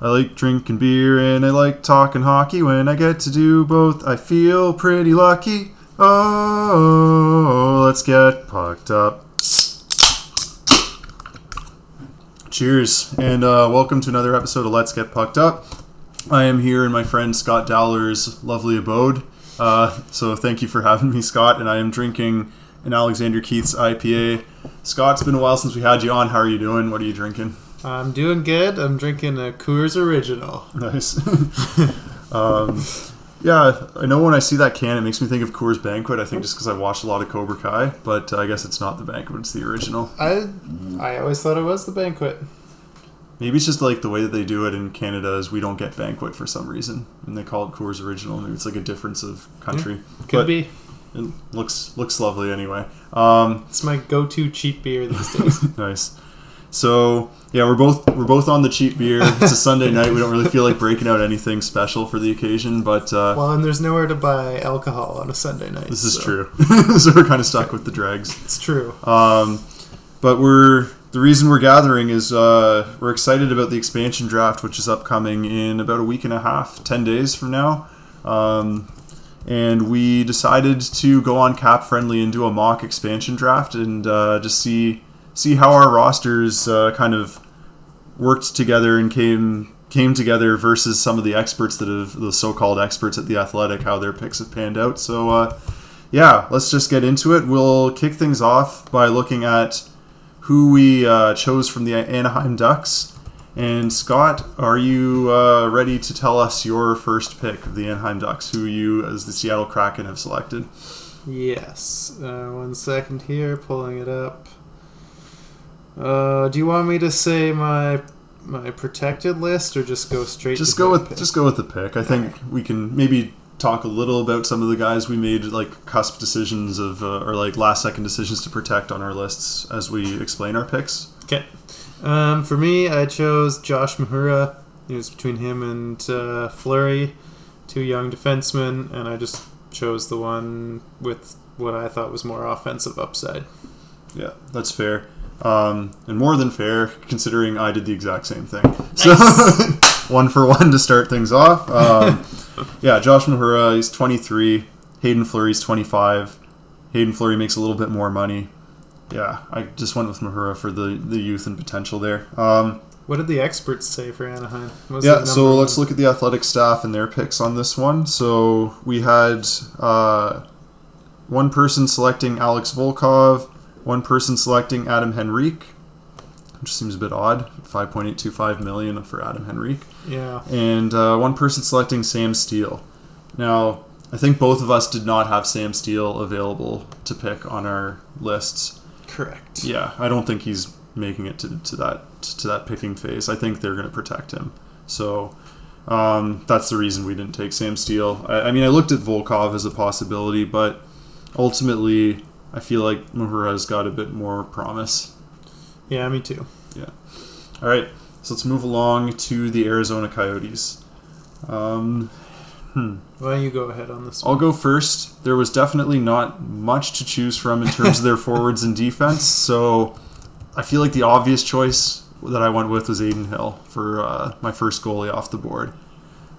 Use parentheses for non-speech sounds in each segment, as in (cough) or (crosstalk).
I like drinking beer and I like talking hockey. When I get to do both, I feel pretty lucky. Oh, let's get pucked up. Cheers, and uh, welcome to another episode of Let's Get Pucked Up. I am here in my friend Scott Dowler's lovely abode. Uh, so thank you for having me, Scott. And I am drinking an Alexander Keith's IPA. Scott, it's been a while since we had you on. How are you doing? What are you drinking? I'm doing good. I'm drinking a Coors Original. (laughs) Nice. (laughs) um, yeah, I know when I see that can, it makes me think of Coors Banquet. I think just because I watched a lot of Cobra Kai, but uh, I guess it's not the Banquet; it's the original. I I always thought it was the Banquet. Maybe it's just like the way that they do it in Canada is we don't get Banquet for some reason, and they call it Coors Original. Maybe it's like a difference of country. Could But be. It looks looks lovely anyway. Um, It's my go-to cheap beer these days. (laughs) nice. So yeah, we're both we're both on the cheap beer. It's a Sunday night. We don't really feel like breaking out anything special for the occasion, but uh, well, and there's nowhere to buy alcohol on a Sunday night. this is so true. (laughs) so we're kind of stuck with the dregs. It's true. Um, but we're the reason we're gathering is uh, we're excited about the expansion draft, which is upcoming in about a week and a half, ten days from now. Um, and we decided to go on CapFriendly and do a mock expansion draft and uh, just see see how our rosters uh, kind of worked together and came came together versus some of the experts that have the so-called experts at the athletic how their picks have panned out so uh, yeah let's just get into it we'll kick things off by looking at who we uh, chose from the anaheim ducks and scott are you uh, ready to tell us your first pick of the anaheim ducks who you as the seattle kraken have selected Yes. Uh, one second here, pulling it up. Uh, do you want me to say my my protected list or just go straight? just to go with pick? just go with the pick. I think we can maybe talk a little about some of the guys we made like cusp decisions of uh, or like last second decisions to protect on our lists as we explain our picks. Okay. Um, for me, I chose Josh Mahura. It was between him and uh, Fleury, two young defensemen, and I just chose the one with what I thought was more offensive upside. Yeah, that's fair. Um, and more than fair, considering I did the exact same thing. So (laughs) one for one to start things off. Um, (laughs) yeah, Josh Mahura, he's 23. Hayden Fleury's 25. Hayden Fleury makes a little bit more money. Yeah, I just went with Mahura for the, the youth and potential there. Um, What did the experts say for Anaheim? Was yeah, so number let's look at the athletic staff and their picks on this one. So we had uh, one person selecting Alex Volkov, one person selecting Adam Henrique, which seems a bit odd. 5.825 million for Adam Henrique, Yeah. and uh, one person selecting Sam Steele. Now, I think both of us did not have Sam Steele available to pick on our lists. Correct. Yeah, I don't think he's making it to, to that to that picking phase. I think they're going to protect him. So um, that's the reason we didn't take Sam Steele. I, I mean, I looked at Volkov as a possibility, but ultimately, I feel like Mahura's got a bit more promise. Yeah, me too. Yeah. All right, so let's move along to the Arizona Coyotes. Um, hmm. Why don't you go ahead on this one? I'll go first. There was definitely not much to choose from in terms of their (laughs) forwards and defense, so I feel like the obvious choice that I went with was Adin Hill for uh, my first goalie off the board.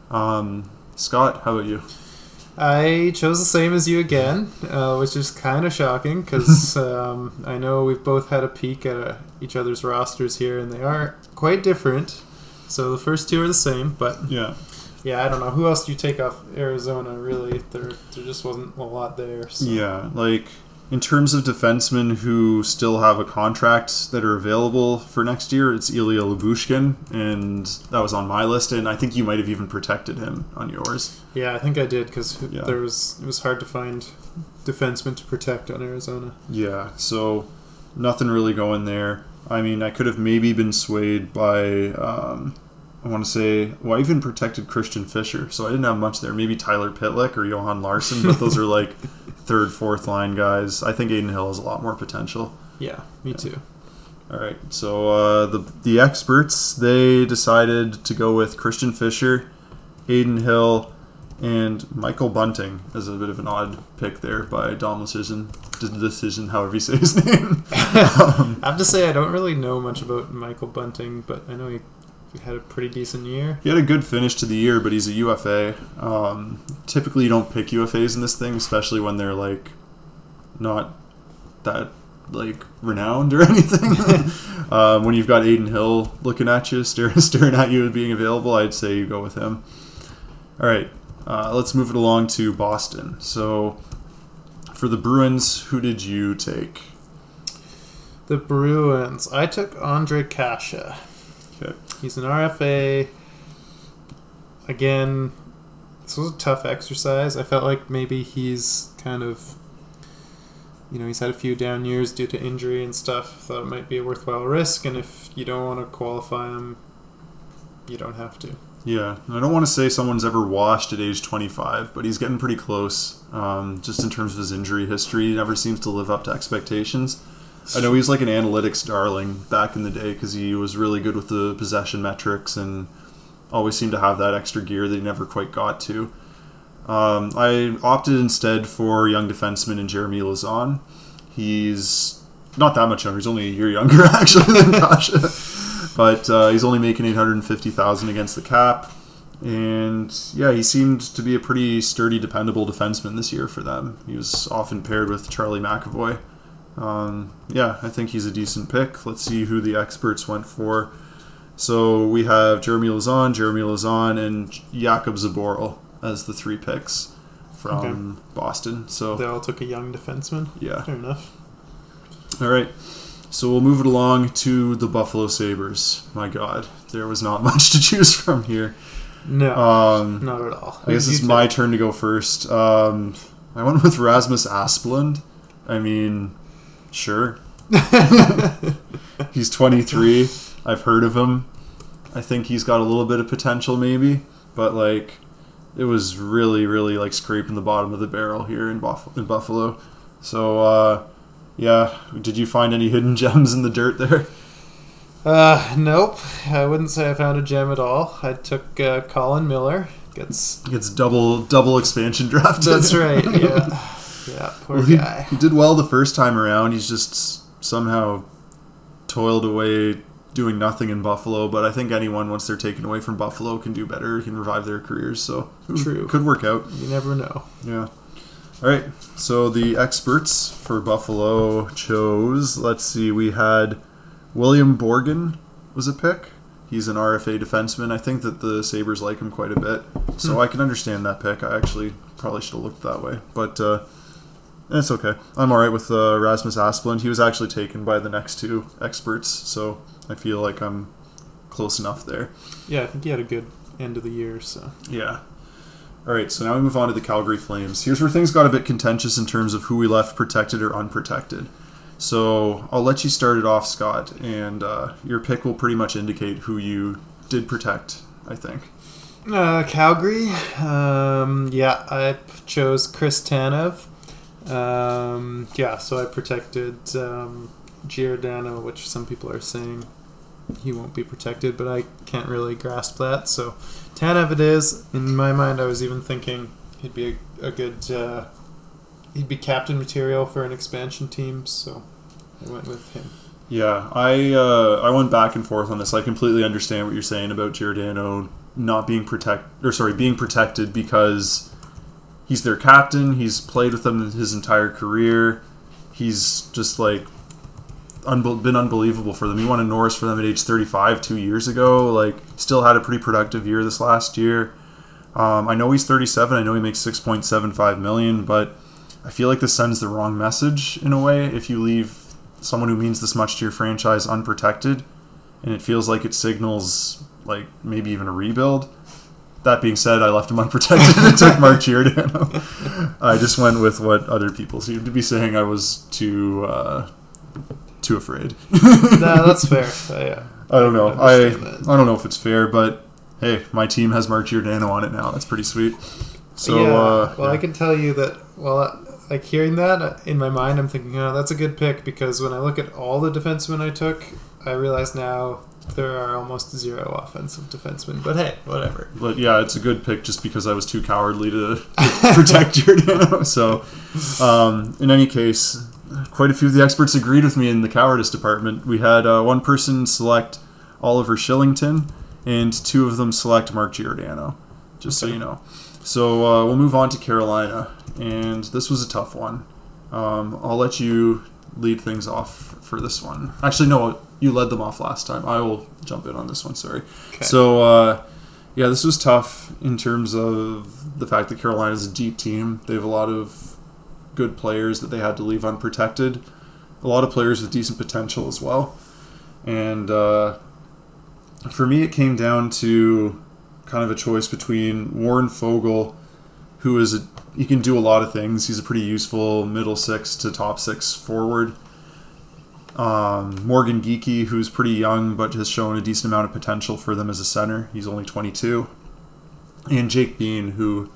Um, Scott, how about you? I chose the same as you again, uh, which is kind of shocking because (laughs) um, I know we've both had a peek at uh, each other's rosters here, and they are quite different. So the first two are the same, but Yeah. yeah, I don't know who else do you take off Arizona. Really, there there just wasn't a lot there. So. Yeah, like in terms of defensemen who still have a contract that are available for next year, it's Ilya Lyubushkin, and that was on my list, and I think you might have even protected him on yours. Yeah, I think I did because Yeah. there was it was hard to find defensemen to protect on Arizona. Yeah, so nothing really going there. I mean, I could have maybe been swayed by, um, I want to say, well, I even protected Christian Fischer, so I didn't have much there. Maybe Tyler Pitlick or Johan Larsson, but those are like (laughs) third, fourth line guys. I think Adin Hill has a lot more potential. Yeah, me too. All right, so uh, the the experts they decided to go with Christian Fischer, Adin Hill, and Michael Bunting as a bit of an odd pick there by Dom Decision. Decision, however you say his (laughs) name. (laughs) I have to say I don't really know much about Michael Bunting, but I know he had a pretty decent year. He had a good finish to the year, but he's a UFA. Um, typically, you don't pick UFAs in this thing, especially when they're like not that like renowned or (laughs) anything. (laughs) um, when you've got Adin Hill looking at you, (laughs) staring, staring at you and being available, I'd say you go with him. All right, uh, let's move it along to Boston. So, for the Bruins, who did you take? The Bruins. I took Ondrej Kase. Okay. He's an RFA. Again, this was a tough exercise. I felt like maybe he's kind of, you know, he's had a few down years due to injury and stuff. Thought it might be a worthwhile risk, and if you don't want to qualify him, you don't have to. Yeah, I don't want to say someone's ever washed at age 25, but he's getting pretty close. Um, just in terms of his injury history, he never seems to live up to expectations. I know he was like an analytics darling back in the day because he was really good with the possession metrics and always seemed to have that extra gear that he never quite got to. Um, I opted instead for young defenseman in Jeremy Lauzon. He's not that much younger; he's only a year younger (laughs) actually than Kase, but uh, he's only making eight hundred and fifty thousand against the cap. And yeah, he seemed to be a pretty sturdy, dependable defenseman this year for them. He was often paired with Charlie McAvoy. Um, yeah, I think he's a decent pick. Let's see who the experts went for. So we have Jeremy Lauzon, Jeremy Lauzon, and Jakub Zboril as the three picks from Boston. So They all took a young defenseman. yeah, Fair enough. all right. So we'll move it along to the Buffalo Sabres. My God, there was not (laughs) much to choose from here. No, Um, not at all. I guess You it's my turn to go first. Um, I went with Rasmus Asplund. I mean, sure. (laughs) he's 23. I've heard of him. I think he's got a little bit of potential, maybe, but like, it was really, really like scraping the bottom of the barrel here in, Buff- in Buffalo. So, uh, yeah. Did you find any hidden (laughs) gems in the dirt there? Uh, nope. I wouldn't say I found a gem at all. I took uh, Colin Miller. Gets Gets double double expansion drafted. that's right. Yeah, (laughs) yeah. Poor Well, he, guy. he did well the first time around. He's just somehow toiled away doing nothing in Buffalo. But I think anyone, once they're taken away from Buffalo, can do better, can revive their careers. So True. could work out. You never know. Yeah. All right. So the experts for Buffalo chose. Let's see. We had William Borgen was a pick. He's an RFA defenseman. I think that the Sabres like him quite a bit, so Hmm. I can understand that pick. I actually probably should have looked that way, but uh, it's okay. I'm all right with uh, Rasmus Asplund. He was actually taken by the next two experts, so I feel like I'm close enough there. Yeah, I think he had a good end of the year. So Yeah. All right, so now we move on to the Calgary Flames. Here's where things got a bit contentious in terms of who we left protected or unprotected. So I'll let you start it off, Scott, and uh, your pick will pretty much indicate who you did protect, I think. uh, Calgary. Um, yeah, I chose Chris Tanev. Um, yeah, so I protected um, Giordano, which some people are saying he won't be protected, but I can't really grasp that. So Tanev it is. In my mind, I was even thinking he'd be a, a good. Uh, he'd be captain material for an expansion team, so I went with him. Yeah, I uh, I went back and forth on this. I completely understand what you're saying about Giordano not being protect or sorry being protected because he's their captain. He's played with them his entire career. He's just like unbel- been unbelievable for them. He won a Norris for them at age 35 two years ago. Like still had a pretty productive year this last year. Um, I know he's 37. I know he makes 6.75 million, but I feel like this sends the wrong message in a way if you leave someone who means this much to your franchise unprotected, and it feels like it signals like maybe even a rebuild. That being said, I left him unprotected and took Mark (laughs) Giordano. I just went with what other people seemed to be saying. I was too uh, too afraid. nah, that's (laughs) fair. Uh, yeah. I don't know. I that. I don't know if it's fair, but hey, my team has Mark Giordano on it now. That's pretty sweet. So yeah, uh, well, I can tell you that. Well, like hearing that uh, in my mind, I'm thinking, oh, that's a good pick because when I look at all the defensemen I took, I realize now there are almost zero offensive defensemen. But hey, whatever. But yeah, it's a good pick just because I was too cowardly to (laughs) protect Giordano. So, um, in any case, quite a few of the experts agreed with me in the cowardice department. We had uh, one person select Oliver Kylington, and two of them select Mark Giordano, just so you know. So uh, we'll move on to Carolina, and this was a tough one. Um, I'll let you lead things off for this one. Actually, no, you led them off last time. I will jump in on this one. Sorry. Okay. So uh, yeah, this was tough in terms of the fact that Carolina is a deep team. They have a lot of good players that they had to leave unprotected. A lot of players with decent potential as well. And uh, for me, it came down to kind of a choice between Warren Foegele, who is a he can do a lot of things. He's a pretty useful middle six to top six forward. Um, Morgan Geekie, who's pretty young but has shown a decent amount of potential for them as a center. He's only 22. And Jake Bean, who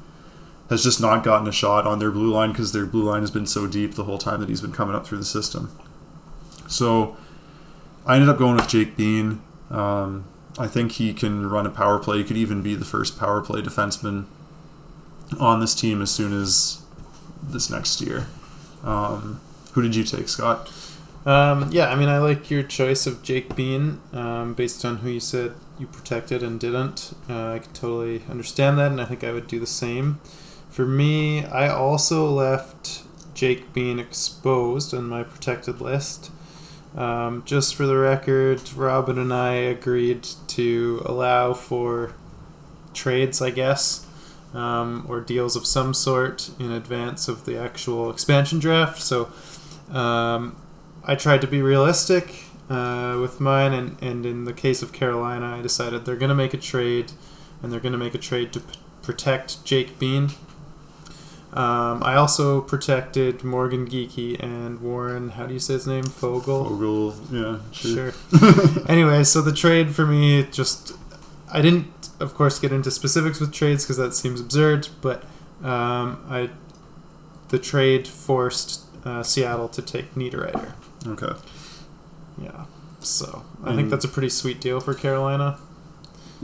has just not gotten a shot on their blue line because their blue line has been so deep the whole time that he's been coming up through the system. So I ended up going with Jake Bean. Um, I think he can run a power play. He could even be the first power play defenseman on this team as soon as this next year. Um, who did you take, Scott? Um, yeah, I mean, I like your choice of Jake Bean um, based on who you said you protected and didn't. Uh, I can totally understand that, and I think I would do the same. For me, I also left Jake Bean exposed on my protected list. Um, just for the record, Robin and I agreed to allow for trades, I guess, um, or deals of some sort in advance of the actual expansion draft. So um, I tried to be realistic uh, with mine, and, and in the case of Carolina, I decided they're going to make a trade, and they're going to make a trade to p- protect Jake Bean. Um, I also protected Morgan Geekie and Warren. How do you say his name? Foegele. Ogle, yeah, sure. Sure. (laughs) anyway, so the trade for me just I didn't, of course, get into specifics with trades because that seems absurd. But um, I the trade forced uh, Seattle to take Niederreiter. Okay. Yeah. So I And- think that's a pretty sweet deal for Carolina.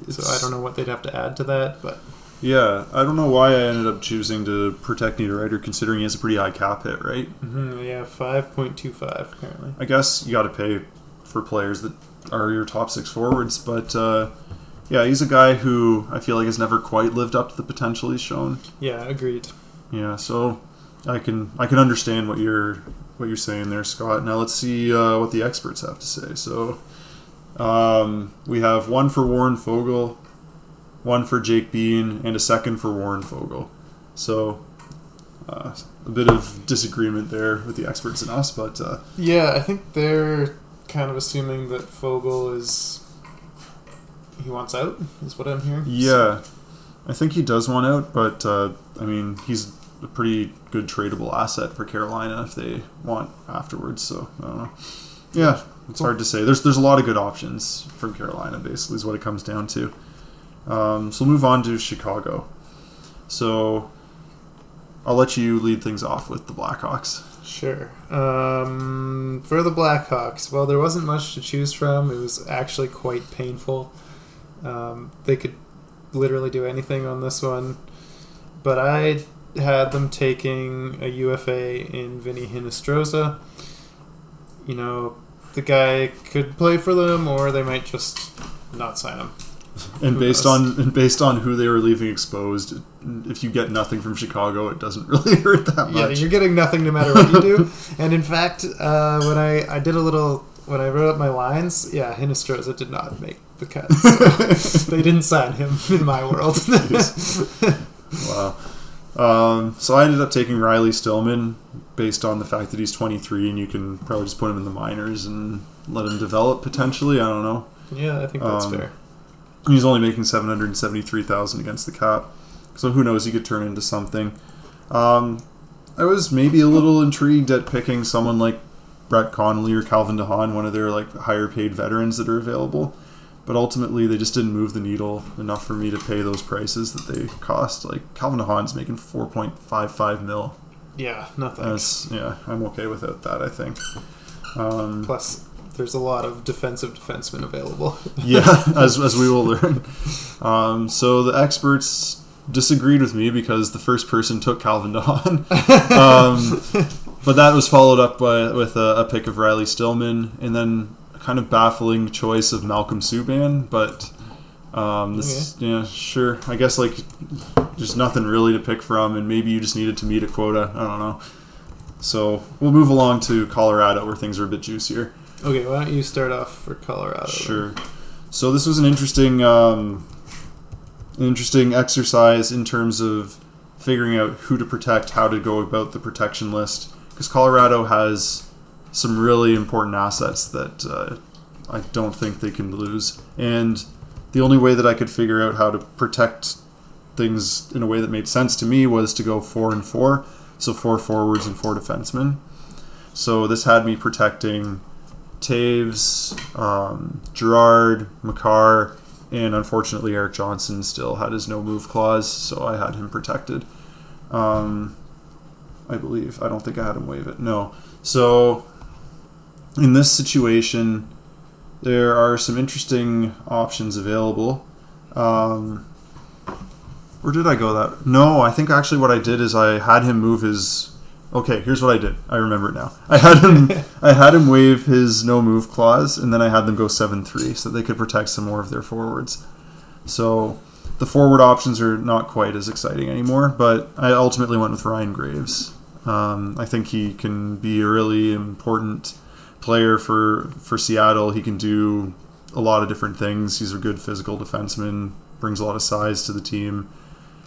So I don't know what they'd have to add to that, but Yeah, I don't know why I ended up choosing to protect Niederreiter, considering he has a pretty high cap hit, right? mhm, yeah, five point two five currently. I guess you got to pay for players that are your top six forwards, but uh, yeah, he's a guy who I feel like has never quite lived up to the potential he's shown. Yeah, agreed. Yeah, so I can I can understand what you're what you're saying there, Scott. Now let's see uh, what the experts have to say. So um, we have one for Warren Foegele, one for Jake Bean, and a second for Warren Foegele. So uh, a bit of disagreement there with the experts and us, but uh, Yeah, I think they're kind of assuming that Foegele is he wants out. Is what I'm hearing. yeah, I think he does want out. But uh, I mean, he's a pretty good tradable asset for Carolina if they want afterwards. So I don't know. Yeah, it's hard to say. There's there's a lot of good options from Carolina. Basically, is what it comes down to. Um, so we'll move on to Chicago. So I'll let you lead things off with the Blackhawks. Sure. Um, for the Blackhawks, well, there wasn't much to choose from. It was actually quite painful. Um, they could literally do anything on this one, but I had them taking a UFA in Vinny Hinostroza. You know, the guy could play for them, or they might just not sign him. And Who based knows? on and based on who they were leaving exposed, if you get nothing from Chicago, it doesn't (laughs) really hurt that much. Yeah, you're getting nothing no matter what you do. (laughs) and in fact, uh, when I, I did a little when I wrote up my lines, yeah, Hinostroza did not make the cut. So (laughs) they didn't sign him in my world. Wow. Um, so I ended up taking Riley Stillman based on the fact that he's 23 and you can probably just put him in the minors and let him develop potentially. I don't know. yeah, I think that's Um, fair. He's only making 773,000 against the cap. So who knows, he could turn into something. Um, I was maybe a little intrigued at picking someone like Brett Connolly or Calvin DeHaan, one of their like higher paid veterans that are available. But ultimately, they just didn't move the needle enough for me to pay those prices that they cost. Like Calvin DeHaan's making 4.55 mil. Yeah, nothing. Yeah, I'm okay without that. I think. Um, Plus, there's a lot of defensive defensemen available. (laughs) yeah, as, as we will learn. Um, so the experts disagreed with me because the first person took Calvin Dawn. (laughs) um, but that was followed up by, with a, a pick of Riley Stillman and then kind of baffling choice of Malcolm Subban. But Um, this, yeah, sure. I guess like there's nothing really to pick from, and maybe you just needed to meet a quota. I don't know. So we'll move along to Colorado, where things are a bit juicier. Okay, why don't you start off for Colorado? then? Sure. So this was an interesting, um, an interesting exercise in terms of figuring out who to protect, how to go about the protection list, because Colorado has some really important assets that uh, I don't think they can lose, and the only way that I could figure out how to protect things in a way that made sense to me was to go four and four, so four forwards and four defensemen. So this had me protecting Toews, um, Girard, Makar, and unfortunately Erik Johnson still had his no move clause, so I had him protected. Um, I believe. I don't think I had him waive it. No. So in this situation, there are some interesting options available. Um, where did I go that? No, I think actually what I did is I had him move his. Okay, here's what I did. I remember it now. I had him. (laughs) I had him waive his no move clause, and then I had them go seven three, so they could protect some more of their forwards. So the forward options are not quite as exciting anymore, but I ultimately went with Ryan Graves. Um, I think he can be a really important player for for Seattle. He can do a lot of different things. He's a good physical defenseman, brings a lot of size to the team,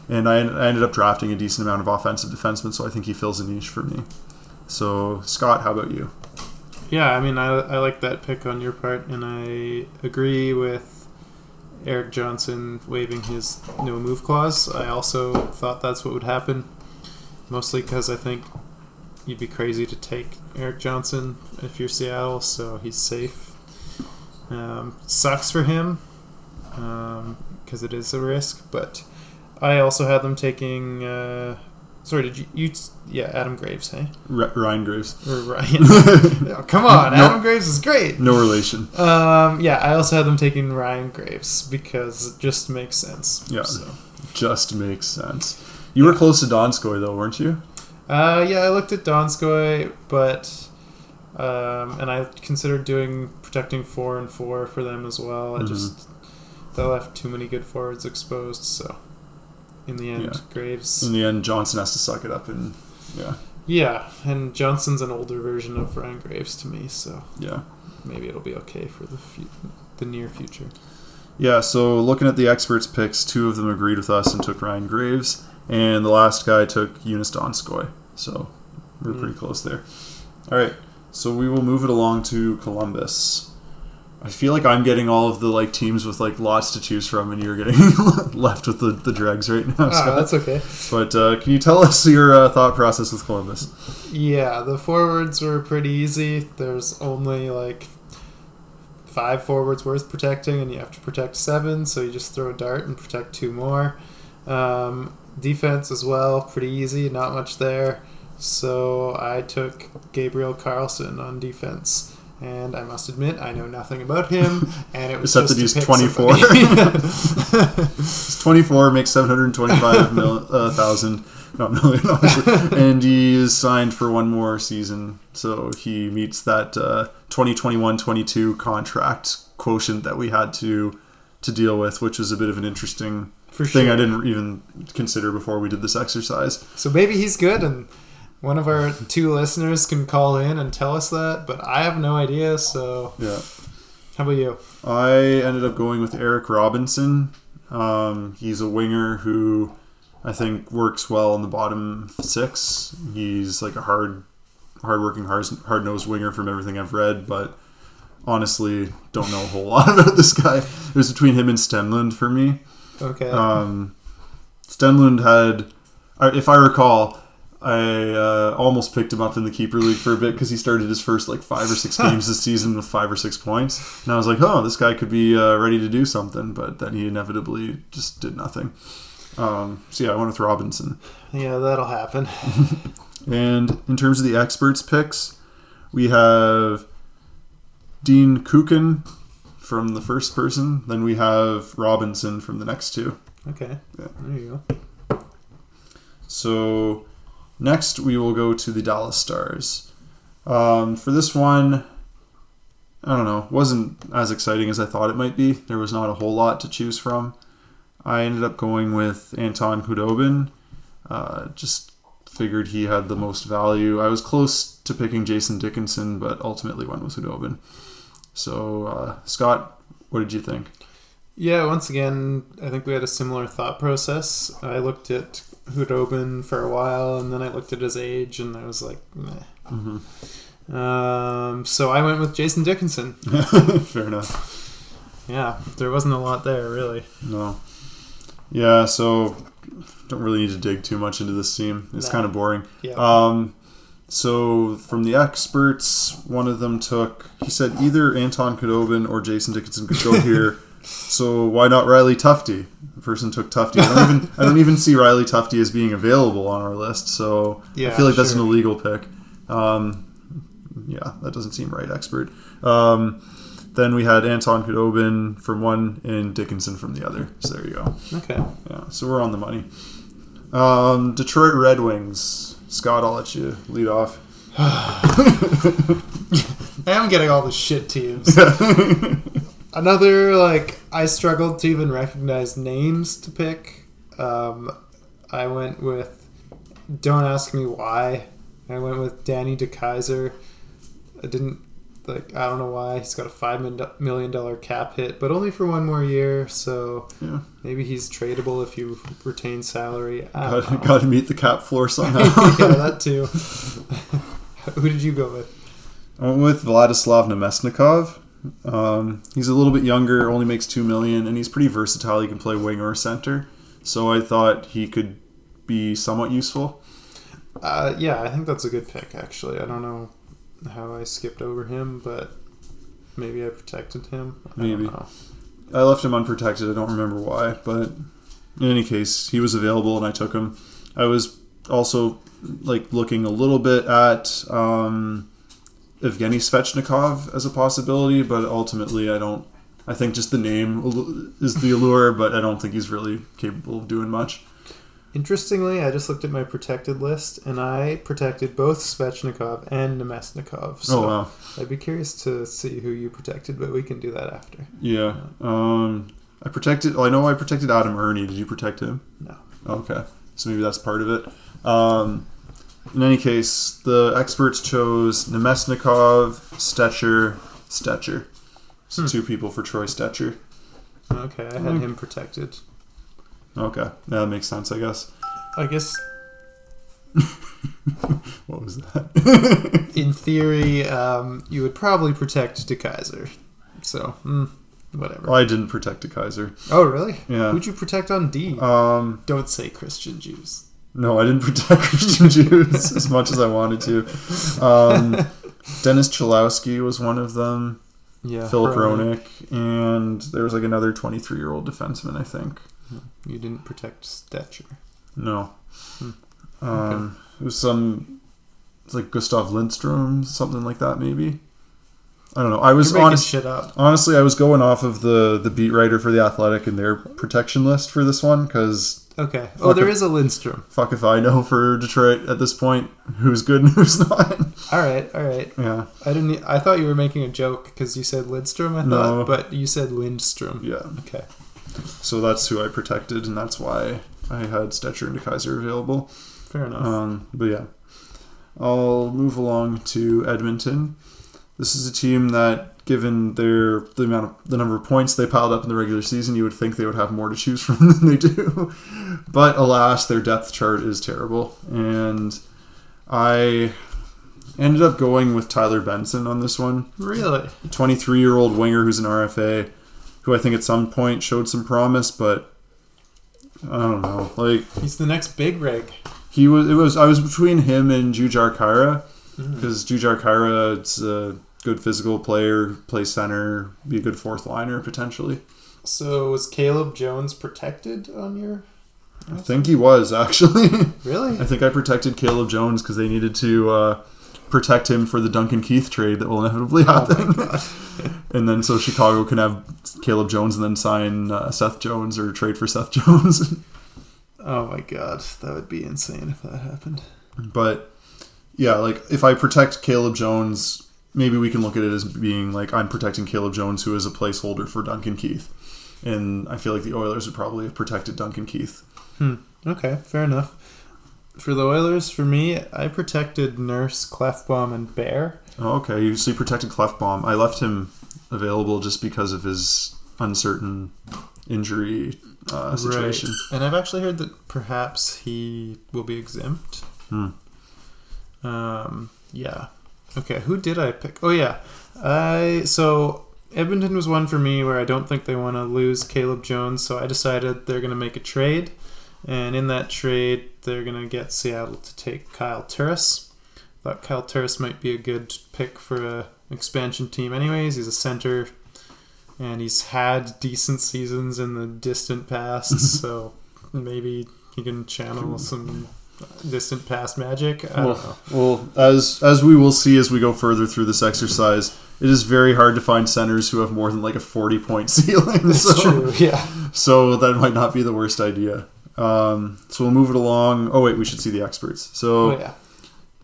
and I, I ended up drafting a decent amount of offensive defensemen, so I think he fills a niche for me. So Scott, how about you? Yeah, I mean, I, I like that pick on your part, and I agree with Erik Johnson waiving his no move clause. I also thought that's what would happen, mostly because I think you'd be crazy to take Erik Johnson if you're Seattle, so he's safe. Um, sucks for him because it is a risk, but I also had them taking. Uh, sorry, did you, you? Yeah, Adam Graves, hey? R- Ryan Graves. Or Ryan. (laughs) Oh, come on, No. Adam Graves is great. No relation. Um, yeah, I also had them taking Ryan Graves because it just makes sense. Yeah. So. Just makes sense. You were close to Donskoi though, weren't you? Uh, yeah, I looked at Donskoi, but um, and I considered doing protecting four and four for them as well. I Mhm. just they left too many good forwards exposed. So in the end, Yeah. Graves. In the end, Johnson has to suck it up, and yeah, Yeah, and Johnson's an older version of Ryan Graves to me, so yeah, maybe it'll be okay for the fu- the near future. yeah. So looking at the experts' picks, two of them agreed with us and took Ryan Graves, and the last guy took Joonas Donskoi. So we're Mm. pretty close there. All right, so we will move it along to Columbus. I feel like I'm getting all of the like teams with like lots to choose from, and you're getting (laughs) left with the, the dregs right now. Ah, that's okay. But uh, can you tell us your uh, thought process with Columbus? Yeah, the forwards were pretty easy. There's only like five forwards worth protecting, and you have to protect seven, so you just throw a dart and protect two more. Um, defense as well, pretty easy, not much there. So I took Gabriel Carlsson on defense. And I must admit, I know nothing about him, (laughs) and it was Except that he's 24. (laughs) (laughs) He's 24, makes 725 mil, uh, thousand, not million, obviously, and he is signed for one more season, so he meets that uh, 2021-22 contract quotient that we had to to deal with, which was a bit of an interesting For thing sure. I didn't even consider before we did this exercise. So maybe he's good, and one of our two listeners can call in and tell us that. But I have no idea. So Yeah. how about you? I ended up going with Eric Robinson. Um, he's a winger who I think works well in the bottom six. He's like a hard, hard-working, hard, hard-nosed winger from everything I've read, but honestly, don't know a whole (laughs) lot about this guy. It was between him and Stenlund for me. Okay. Um, Stenlund had, if I recall, I uh, almost picked him up in the keeper league for a bit because he started his first like five or six (laughs) games this season with five or six points, and I was like, oh, this guy could be uh, ready to do something, but then he inevitably just did nothing. Um, so yeah, I went with Robinson. yeah, that'll happen. (laughs) And in terms of the experts picks, we have Dean Kukan from the first person, then we have Robinson from the next two. Okay. Yeah. There you go. So next we will go to the Dallas Stars. Um, for this one, I don't know, wasn't as exciting as I thought it might be. There was not a whole lot to choose from. I ended up going with Anton Khudobin. Uh, just figured he had the most value. I was close to picking Jason Dickinson, but ultimately went with Khudobin. So, uh, Scott, what did you think? Yeah, once again, I think we had a similar thought process. I looked at Khudobin for a while, and then I looked at his age, and I was like, meh. Mm-hmm. Um, so I went with Jason Dickinson. (laughs) Fair enough. Yeah, there wasn't a lot there, really. No. Yeah, so don't really need to dig too much into this team. It's No. kind of boring. Yeah. Um, so from the experts, one of them took. He said either Anton Khudobin or Jason Dickinson could go (laughs) here. So why not Riley Tufte? The person took Tufte. I don't even I don't even see Riley Tufte as being available on our list. So I feel like that's an illegal pick. Um, yeah, that doesn't seem right, expert. Um, then we had Anton Khudobin from one and Dickinson from the other. So there you go. okay. Yeah, so we're on the money. Um, Detroit Red Wings. Scott, I'll let you lead off. (sighs) I am getting all the shit teams. (laughs) Another like I struggled to even recognize names to pick. Um, I went with. Don't ask me why. I went with Danny DeKeyser. I didn't like. I don't know why. He's got a five million dollar cap hit, but only for one more year. So Yeah, maybe he's tradable if you retain salary. I Got, got to meet the cap floor somehow. (laughs) yeah, (laughs) that too. (laughs) Who did you go with? I went with Vladislav Namestnikov. Um, he's a little bit younger, only makes two million, and he's pretty versatile. He can play wing or center, so I thought he could be somewhat useful. Uh, yeah, I think that's a good pick. Actually, I don't know how I skipped over him, but maybe I protected him. I don't Maybe. know. I left him unprotected. I don't remember why, but in any case, he was available and I took him. I was also like looking a little bit at um, Evgeny Svechnikov as a possibility, but ultimately, I don't. I think just the name is the allure, but I don't think he's really capable of doing much. Interestingly, I just looked at my protected list, and I protected both Svechnikov and Namestnikov. So oh wow, I'd be curious to see who you protected, but we can do that after. yeah. Um, I protected. Well, I know I protected Adam Erne. Did you protect him? No. Okay, so maybe that's part of it. Um, in any case, the experts chose Namestnikov, Stecher, Stecher. So Hmm. two people for Troy Stecher. Okay, I had Mm. him protected. Okay, yeah, that makes sense, I guess. I guess (laughs) What was that? (laughs) in theory, um, you would probably protect DeKeyser. So, mm, whatever. well, I didn't protect a Keyser. Oh, really? Yeah. Who'd you protect on D? Um, Don't say Christian Djoos. No, I didn't protect (laughs) Christian Djoos as much as I wanted to. Um, (laughs) Dennis Cholowski was one of them. Yeah. Filip. Hronek, and there was like another 23 year old defenseman, I think. You didn't protect Stecher. No. Hmm. Um, It was some, it's like Gustav Lindstrom, something like that, maybe. I don't know. I was honest. shit up. Honestly, I was going off of the the beat writer for the Athletic and their protection list for this one because Okay. Oh, there it. is a Lindstrom. fuck if I know for Detroit at this point who's good and who's (laughs) not. All right. All right. yeah, I didn't. I thought you were making a joke because you said Lindstrom. I No. thought, but you said Lindstrom. yeah. Okay. So that's who I protected, and that's why I had Stecher and Keyser available. Fair enough. Um, but yeah, I'll move along to Edmonton. This is a team that, given their the amount of the number of points they piled up in the regular season, you would think they would have more to choose (laughs) from than they do. But alas, their depth chart is terrible, and I ended up going with Tyler Benson on this one. really? 23 year old winger who's an RFA, who I think at some point showed some promise, but I don't know. Like He's the next big rig. he was, it was. I was between him and Jujhar Khaira Mm. because Jujhar Khaira is a good physical player, play center, be a good fourth liner potentially. So was Caleb Jones protected on your? I think he was actually. (laughs) Really? I think I protected Caleb Jones because they needed to uh, protect him for the Duncan Keith trade that will inevitably Oh happen. god. (laughs) and then so Chicago can have Caleb Jones and then sign uh, Seth Jones or trade for Seth (laughs) Jones. Oh my god, that would be insane if that happened. but yeah, like if I protect Caleb Jones, maybe we can look at it as being like I'm protecting Caleb Jones, who is a placeholder for Duncan Keith, and I feel like the Oilers would probably have protected Duncan Keith. Hmm. Okay, fair enough. For the Oilers, for me, I protected Nurse, Klefbom, and Bear. Oh, okay, you so you protected Klefbom. I left him available just because of his uncertain injury uh, situation. And I've actually heard that perhaps he will be exempt. Hmm. Um, yeah. Okay, who did I pick? Oh yeah, I so Edmonton was one for me where I don't think they want to lose Caleb Jones, so I decided they're going to make a trade, and in that trade they're going to get Seattle to take Kyle Turris. Thought Kyle Turris might be a good pick for a expansion team. Anyways, he's a center, and he's had decent seasons in the distant past, (laughs) so maybe he can channel some distant past magic. I don't know. Well, well, as as we will see as we go further through this exercise, it is very hard to find centers who have more than like a forty point (laughs) ceiling. That's so, true. Yeah. So that might not be the worst idea. Um, so we'll move it along. Oh wait, we should see the experts. So Oh yeah.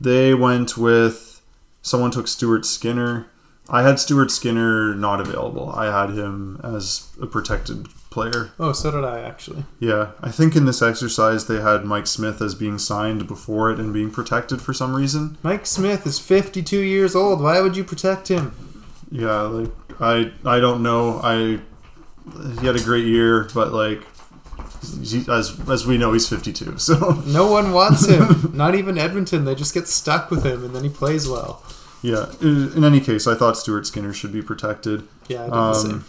they went with someone took Stuart Skinner. I had Stuart Skinner not available. I had him as a protected player. Oh, so did I actually. Yeah, I think in this exercise they had Mike Smith as being signed before it and being protected for some reason. Mike Smith is 52 years old. Why would you protect him? Yeah, like I I don't know. I he had a great year, but like he, as as we know, he's 52. (laughs) So No one wants him. (laughs) Not even Edmonton. They just get stuck with him, and then he plays well. yeah. In, any case, I thought Stuart Skinner should be protected. Yeah, I did the Um, same.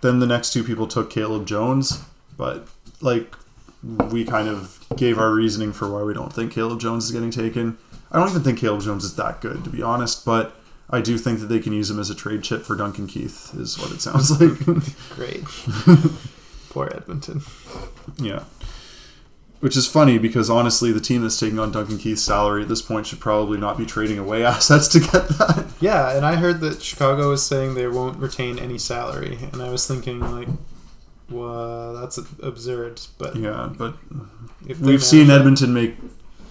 Then the next two people took Caleb Jones, but like we kind of gave our reasoning for why we don't think Caleb Jones is getting taken. I don't even think Caleb Jones is that good, to be honest, but I do think that they can use him as a trade chip for Duncan Keith, is what it sounds (laughs) like. Great. (laughs) Poor Edmonton. yeah. Which is funny because honestly, the team that's taking on Duncan Keith's salary at this point should probably not be trading away (laughs) assets to get that. Yeah, and I heard that Chicago is saying they won't retain any salary, and I was thinking like, well, that's absurd. But Yeah, but if we've seen Edmonton make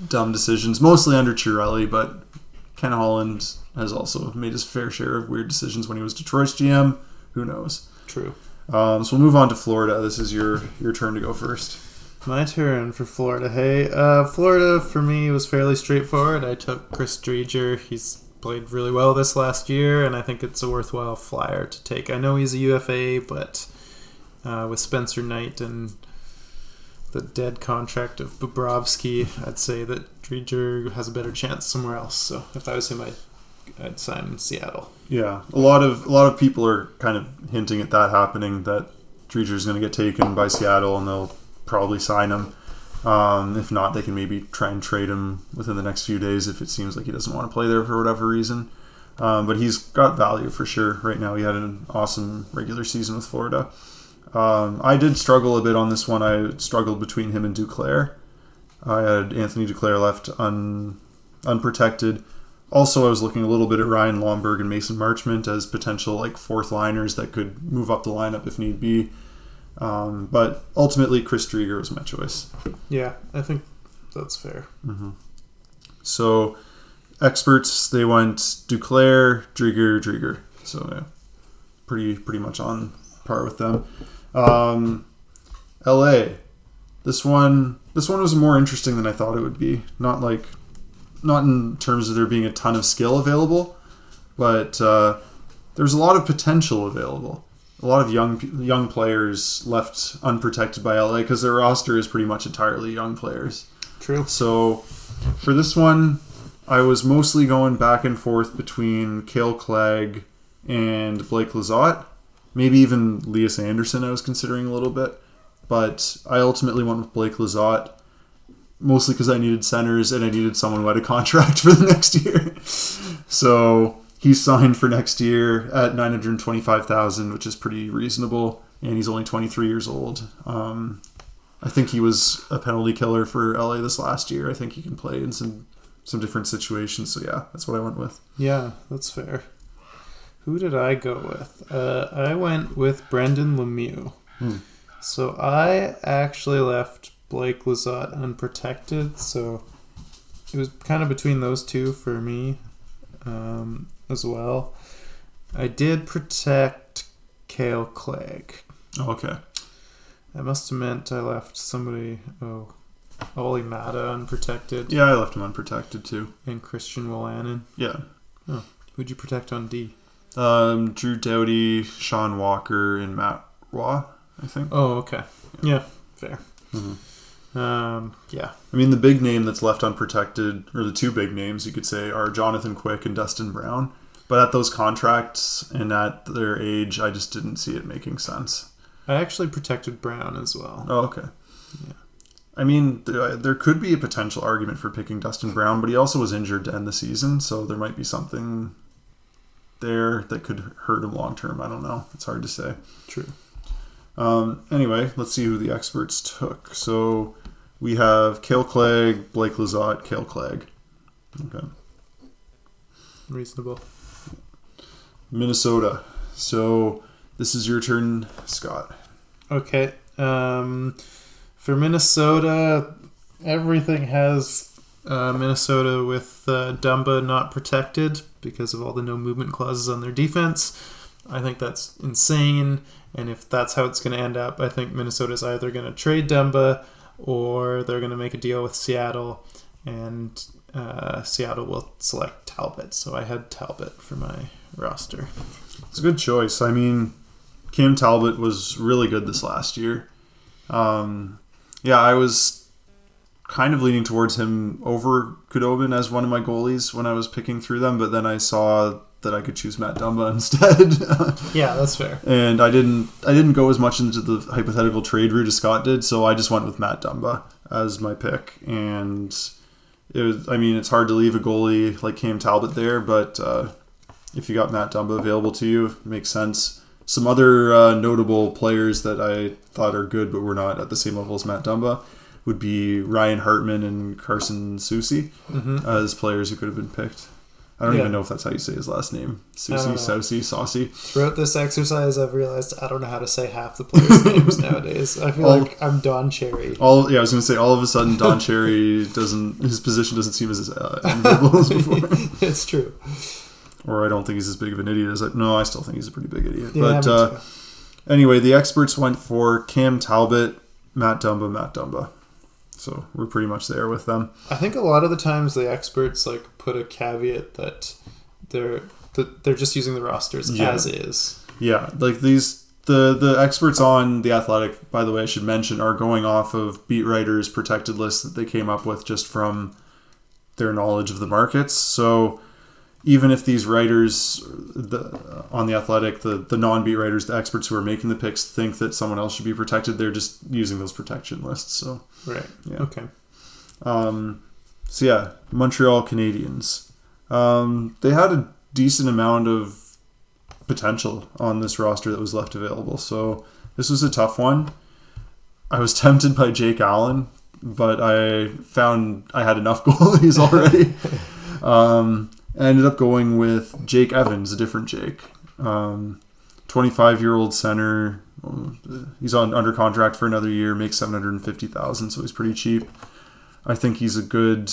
dumb decisions, mostly under Chiarelli, but Ken Holland has also made his fair share of weird decisions when he was Detroit's GM. Who knows? true. Um, so we'll move on to Florida. This is your your turn to go first. My turn for Florida. Hey, uh, Florida for me was fairly straightforward. I took Chris Driedger. He's played really well this last year, and I think it's a worthwhile flyer to take. I know he's a UFA, but uh, with Spencer Knight and the dead contract of Bobrovsky, I'd say that Driedger has a better chance somewhere else. So if I was him, I'd, I'd sign in Seattle. Yeah, a lot of a lot of people are kind of hinting at that happening. That Driedger's going to get taken by Seattle, and they'll probably sign him. Um, if not, they can maybe try and trade him within the next few days if it seems like he doesn't want to play there for whatever reason. Um, but he's got value for sure right now. He had an awesome regular season with Florida. Um, I did struggle a bit on this one. I struggled between him and Duclair. I had Anthony Duclair left un, unprotected. Also, I was looking a little bit at Ryan Lomberg and Mason Marchment as potential like fourth liners that could move up the lineup if need be. Um, but ultimately, Chris Driedger was my choice. Yeah, I think that's fair. So, experts they went Duclair, Driedger, Driedger. So, yeah, pretty pretty much on par with them. Um, L.A. This one this one was more interesting than I thought it would be. Not like not in terms of there being a ton of skill available, but uh, there's a lot of potential available. A lot of young young players left unprotected by LA because their roster is pretty much entirely young players. True. So for this one, I was mostly going back and forth between Kale Clague and Blake Lizotte. Maybe even Lias Andersson I was considering a little bit. But I ultimately went with Blake Lizotte, mostly because I needed centers and I needed someone who had a (laughs) contract for the next year. So he's signed for next year at 925000 which is pretty reasonable. And he's only 23 years old. Um, I think he was a penalty killer for LA this last year. I think he can play in some some different situations. So yeah, that's what I went with. Yeah, that's fair. Who did I go with? Uh, I went with Brendan Lemieux. Hmm. So I actually left Blake Lizotte unprotected. So it was kind of between those two for me. Um, as well. I did protect Kale Clague. Oh, okay. I must have meant I left somebody. Oh, Olli Maatta unprotected Yeah, I left him unprotected too. and Christian Wolanin. Yeah. Oh. Who'd you protect on D? Um, Drew Doughty, Sean Walker, and Matt Roy, I think. Oh, okay. Yeah, fair. Mhm. Um, yeah. I mean, the big name that's left unprotected, or the two big names you could say, are Jonathan Quick and Dustin Brown. But at those contracts and at their age, I just didn't see it making sense. I actually protected Brown as well. Oh, okay. Yeah. I mean, there, there could be a potential argument for picking Dustin Brown, but he also was injured to end the season, so there might be something there that could hurt him long term. I don't know. It's hard to say. True. Um, anyway, let's see who the experts took. So we have Kale Clague, Blake Lizotte, Kale Clague. Okay. Reasonable. Minnesota. So this is your turn, Scott. Okay. Um, for Minnesota, everything has uh, Minnesota with uh, Dumba not protected because of all the no movement clauses on their defense. I think that's insane. And if that's how it's going to end up, I think Minnesota's either going to trade Dumba or they're going to make a deal with Seattle and uh, Seattle will select Talbot. So I had Talbot for my roster. It's a good choice. I mean, Cam Talbot was really good this last year. Um, yeah, I was kind of leaning towards him over Khudobin as one of my goalies when I was picking through them, but then I saw that I could choose Matt Dumba (laughs) instead. (laughs) Yeah, that's fair. and I didn't I didn't go as much into the hypothetical trade route as Scott did, so I just went with Matt Dumba as my pick. And it was I mean it's hard to leave a goalie like Cam Talbot there, but uh, if you got Matt Dumba available to you, it makes sense. Some other uh, notable players that I thought are good but were not at the same level as Matt Dumba would be Ryan Hartman and Carson Soucy hmm as players who could have been picked. I don't Yeah. even know if that's how you say his last name. don't Soucy. Saucy, Saucy. Throughout this exercise, I've realized I don't know how to say half the players' (laughs) names nowadays. I feel All- like I'm Don Cherry. All yeah, I was gonna say all of a sudden Don Cherry doesn't his position doesn't seem as uh, enviable as before, (laughs) it's true. or I don't think he's as big of an idiot as I. No, I still think he's a pretty big idiot. Yeah, but uh, too. anyway, the experts went for Cam Talbot, Matt Dumba, Matt Dumba. So we're pretty much there with them. I think a lot of the times the experts like put a caveat that they're that they're just using the rosters Yeah. as is. Yeah, like these the the experts on the Athletic, by the way, I should mention, are going off of beat writers' protected lists that they came up with just from their knowledge of the markets. So even if these writers the, on the Athletic, the the non beat writers, the experts who are making the picks, think that someone else should be protected, they're just using those protection lists. So Right. Yeah. Okay. um, so yeah, Montreal Canadiens. Um, they had a decent amount of potential on this roster that was left available. So this was a tough one. I was (laughs) tempted by Jake Allen, but I found I had enough (laughs) goalies already. um, I ended up going with Jake Evans, a different Jake. Um, 25 year old center. He's on under contract for another year, makes 750,000, so he's pretty cheap. I think he's a good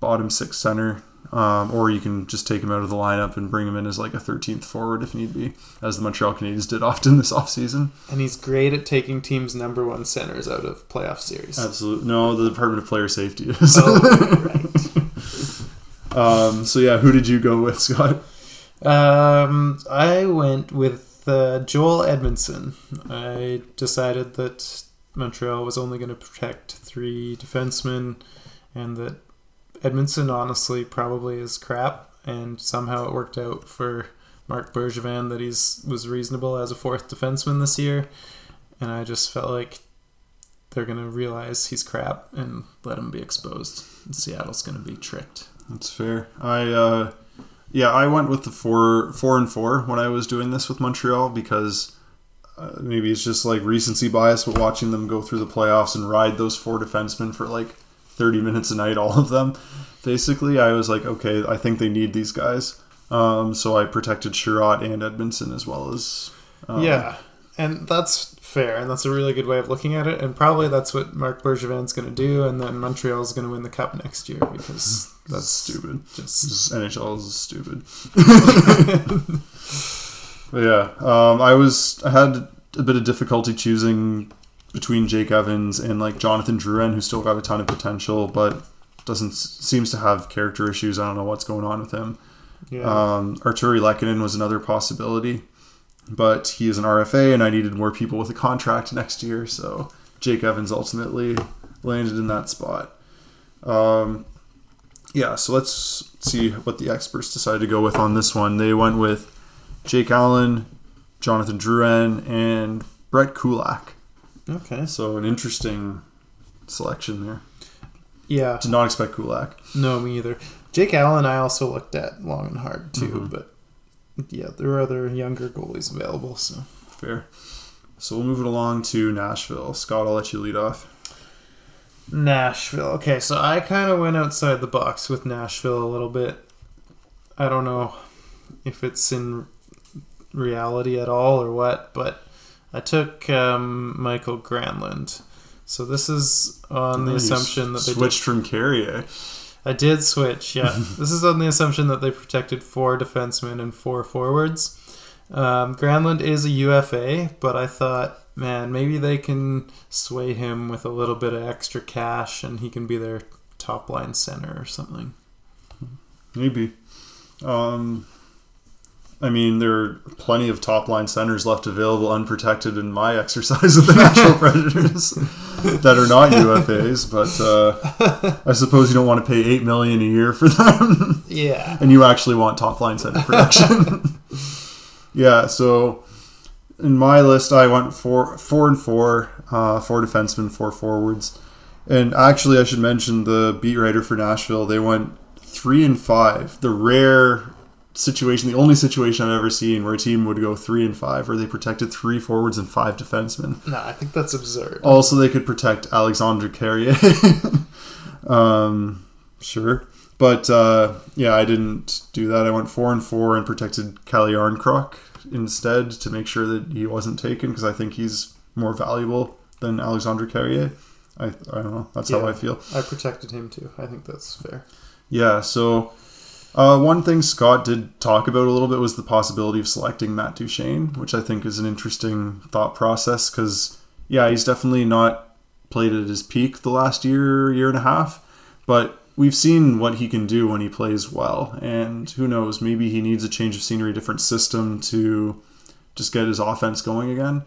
bottom six center. Um, or you can just take him out of the lineup and bring him in as like a 13th forward if need be, as the Montreal Canadiens did often (laughs) this offseason. And he's great at taking teams' number one centers out of playoff series. Absolutely. No, the Department of Player Safety is. Oh, (laughs) right. um, so, yeah, who did you go with, Scott? Um, I went with uh, Joel Edmondson. I decided that Montreal was only going to protect three defensemen, and that Edmondson honestly probably is crap. And somehow it worked out for Marc Bergevin that he's was reasonable as a fourth defenseman this year. And I just felt like they're to realize he's crap and let him be exposed. And Seattle's to be tricked. That's fair. I uh, yeah, I went with the four four and four when I was doing this with Montreal because uh, maybe it's just like recency bias, but watching them go through the playoffs and ride those four defensemen for like thirty minutes a night, (laughs) all of them, basically, I was like, okay, I think they need these guys. Um, so I protected Chiarot and Edmondson as well as um, yeah, and that's fair, and that's a really good way of looking at it. And probably that's what Marc Bergevin's going to do, and then Montreal's going to win the cup next year because (laughs) That's stupid. just This NHL is stupid. (laughs) yeah, um, I was I had a bit of difficulty choosing between Jake Evans and like Jonathan Drouin, who still got a ton of potential, but doesn't seems to have character issues. I don't know what's going on with him. yeah. Um, Artturi Lehkonen was another possibility, but he is an RFA, and I needed more people with a contract next year, so Jake Evans ultimately landed in that spot. Um, yeah, so let's see what the experts decided to go with on this one. They went with Jake Allen, Jonathan Drouin, and Brett Kulak. okay. So an interesting selection there. Yeah. Did not expect Kulak. No, me either. Jake Allen, I also looked at long and hard too, Mhm. but yeah, there are other younger goalies available. So Fair. So we'll move it along to Nashville. Scott, I'll let you lead off. Nashville. Okay, so I kind of went outside the box with Nashville a little bit. I don't know if it's in reality at all or what, but I took um, Mikael Granlund. So this is on the Oh, assumption that they did switched from Carrier. I did switch, yeah. (laughs) this is on the assumption that they protected four defensemen and four forwards. Um, Granlund is a UFA, but I thought, man, maybe they can sway him with a little bit of extra cash and he can be their top line center or something. Maybe. Um, I mean, there are plenty of top line centers left available unprotected in my (laughs) exercise of the Nashville (laughs) Predators that are not UFAs, but uh, I suppose you don't want to pay eight million a year for them, (laughs) Yeah. and you actually want top line center production. yeah, so in my list, I went four, four and four, uh, four defensemen, four forwards, and actually, I should mention the beat writer for Nashville. They went three and five. The rare situation, the only situation I've ever seen where a team would go three and five, where they protected three forwards and five defensemen. No, I think that's absurd. Also, they could protect Alexandre Carrier. (laughs) um, sure. But uh, yeah, I didn't do that. I went four and four and protected Calle Jarnkrok instead to make sure that he wasn't taken because I think he's more valuable than Alexandre Carrier. I, I don't know. That's how I feel. I protected him too. I think that's fair. Yeah, so uh, one thing Scott did talk about a little bit was the possibility of selecting Matt Duchene, which I think is an interesting thought process because, yeah, he's definitely not played at his peak the last year, year and a half, but we've seen what he can do when he plays well. And who knows, maybe he needs a change of scenery, different system to just get his offense going again.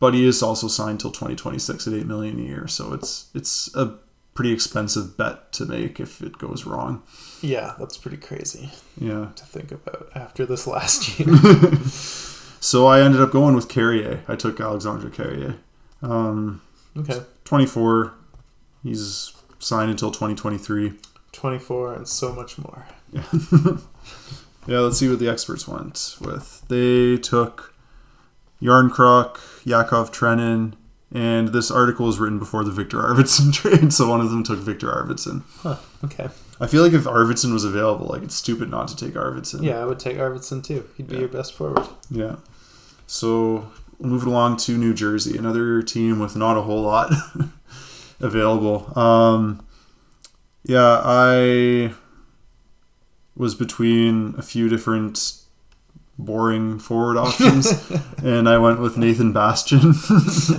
But he is also signed till 2026 at 8 million a year, so it's it's a pretty expensive bet to make if it goes wrong. Yeah, that's pretty crazy Yeah. to think about after this (laughs) last year. (laughs) So I ended up going with Carrier. I took Alexandre Carrier. Um, okay. 24. He's signed until 2023. 24 and so much more. Yeah, (laughs) yeah, let's see what the experts went with. They took Jarnkrok, Yakov Trenin, and this article was written before the Victor Arvidsson (laughs) trade, so one of them took Victor Arvidsson. Huh. Okay. I feel like if Arvidsson was available, like it's stupid not to take Arvidsson. Yeah, I would take Arvidsson too. He'd be Yeah. your best forward. Yeah. So it along to New Jersey, another team with not a whole lot (laughs) available. Um, yeah, I was between a few different boring forward options, (laughs) and I went with Nathan Bastian. (laughs)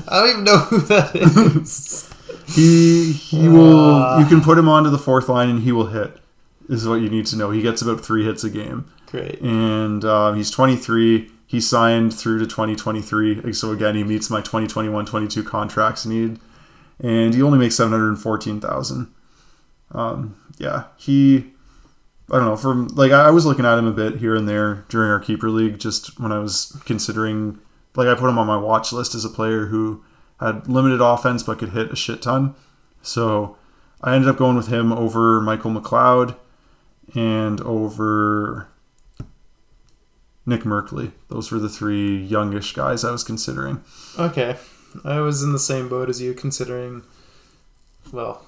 I don't even know who that is. (laughs) he he will. Ah. You can put him onto the fourth line, and he will hit. Is what you need to know. He gets about three hits a game Great. and um, he's 23. He signed through to 2023. So again, he meets my 2021-22 contracts need, and he only makes 714,000. Um, yeah, he. I don't know. From like I was looking at him a bit here and there during our keeper league, just when I was considering. Like I put him on my watch list as a player who had limited offense but could hit a shit ton. So I ended up going with him over Michael McLeod and over Nick Merkley. Those were the three youngish guys I was considering. Okay. I was in the same boat as you, considering, well,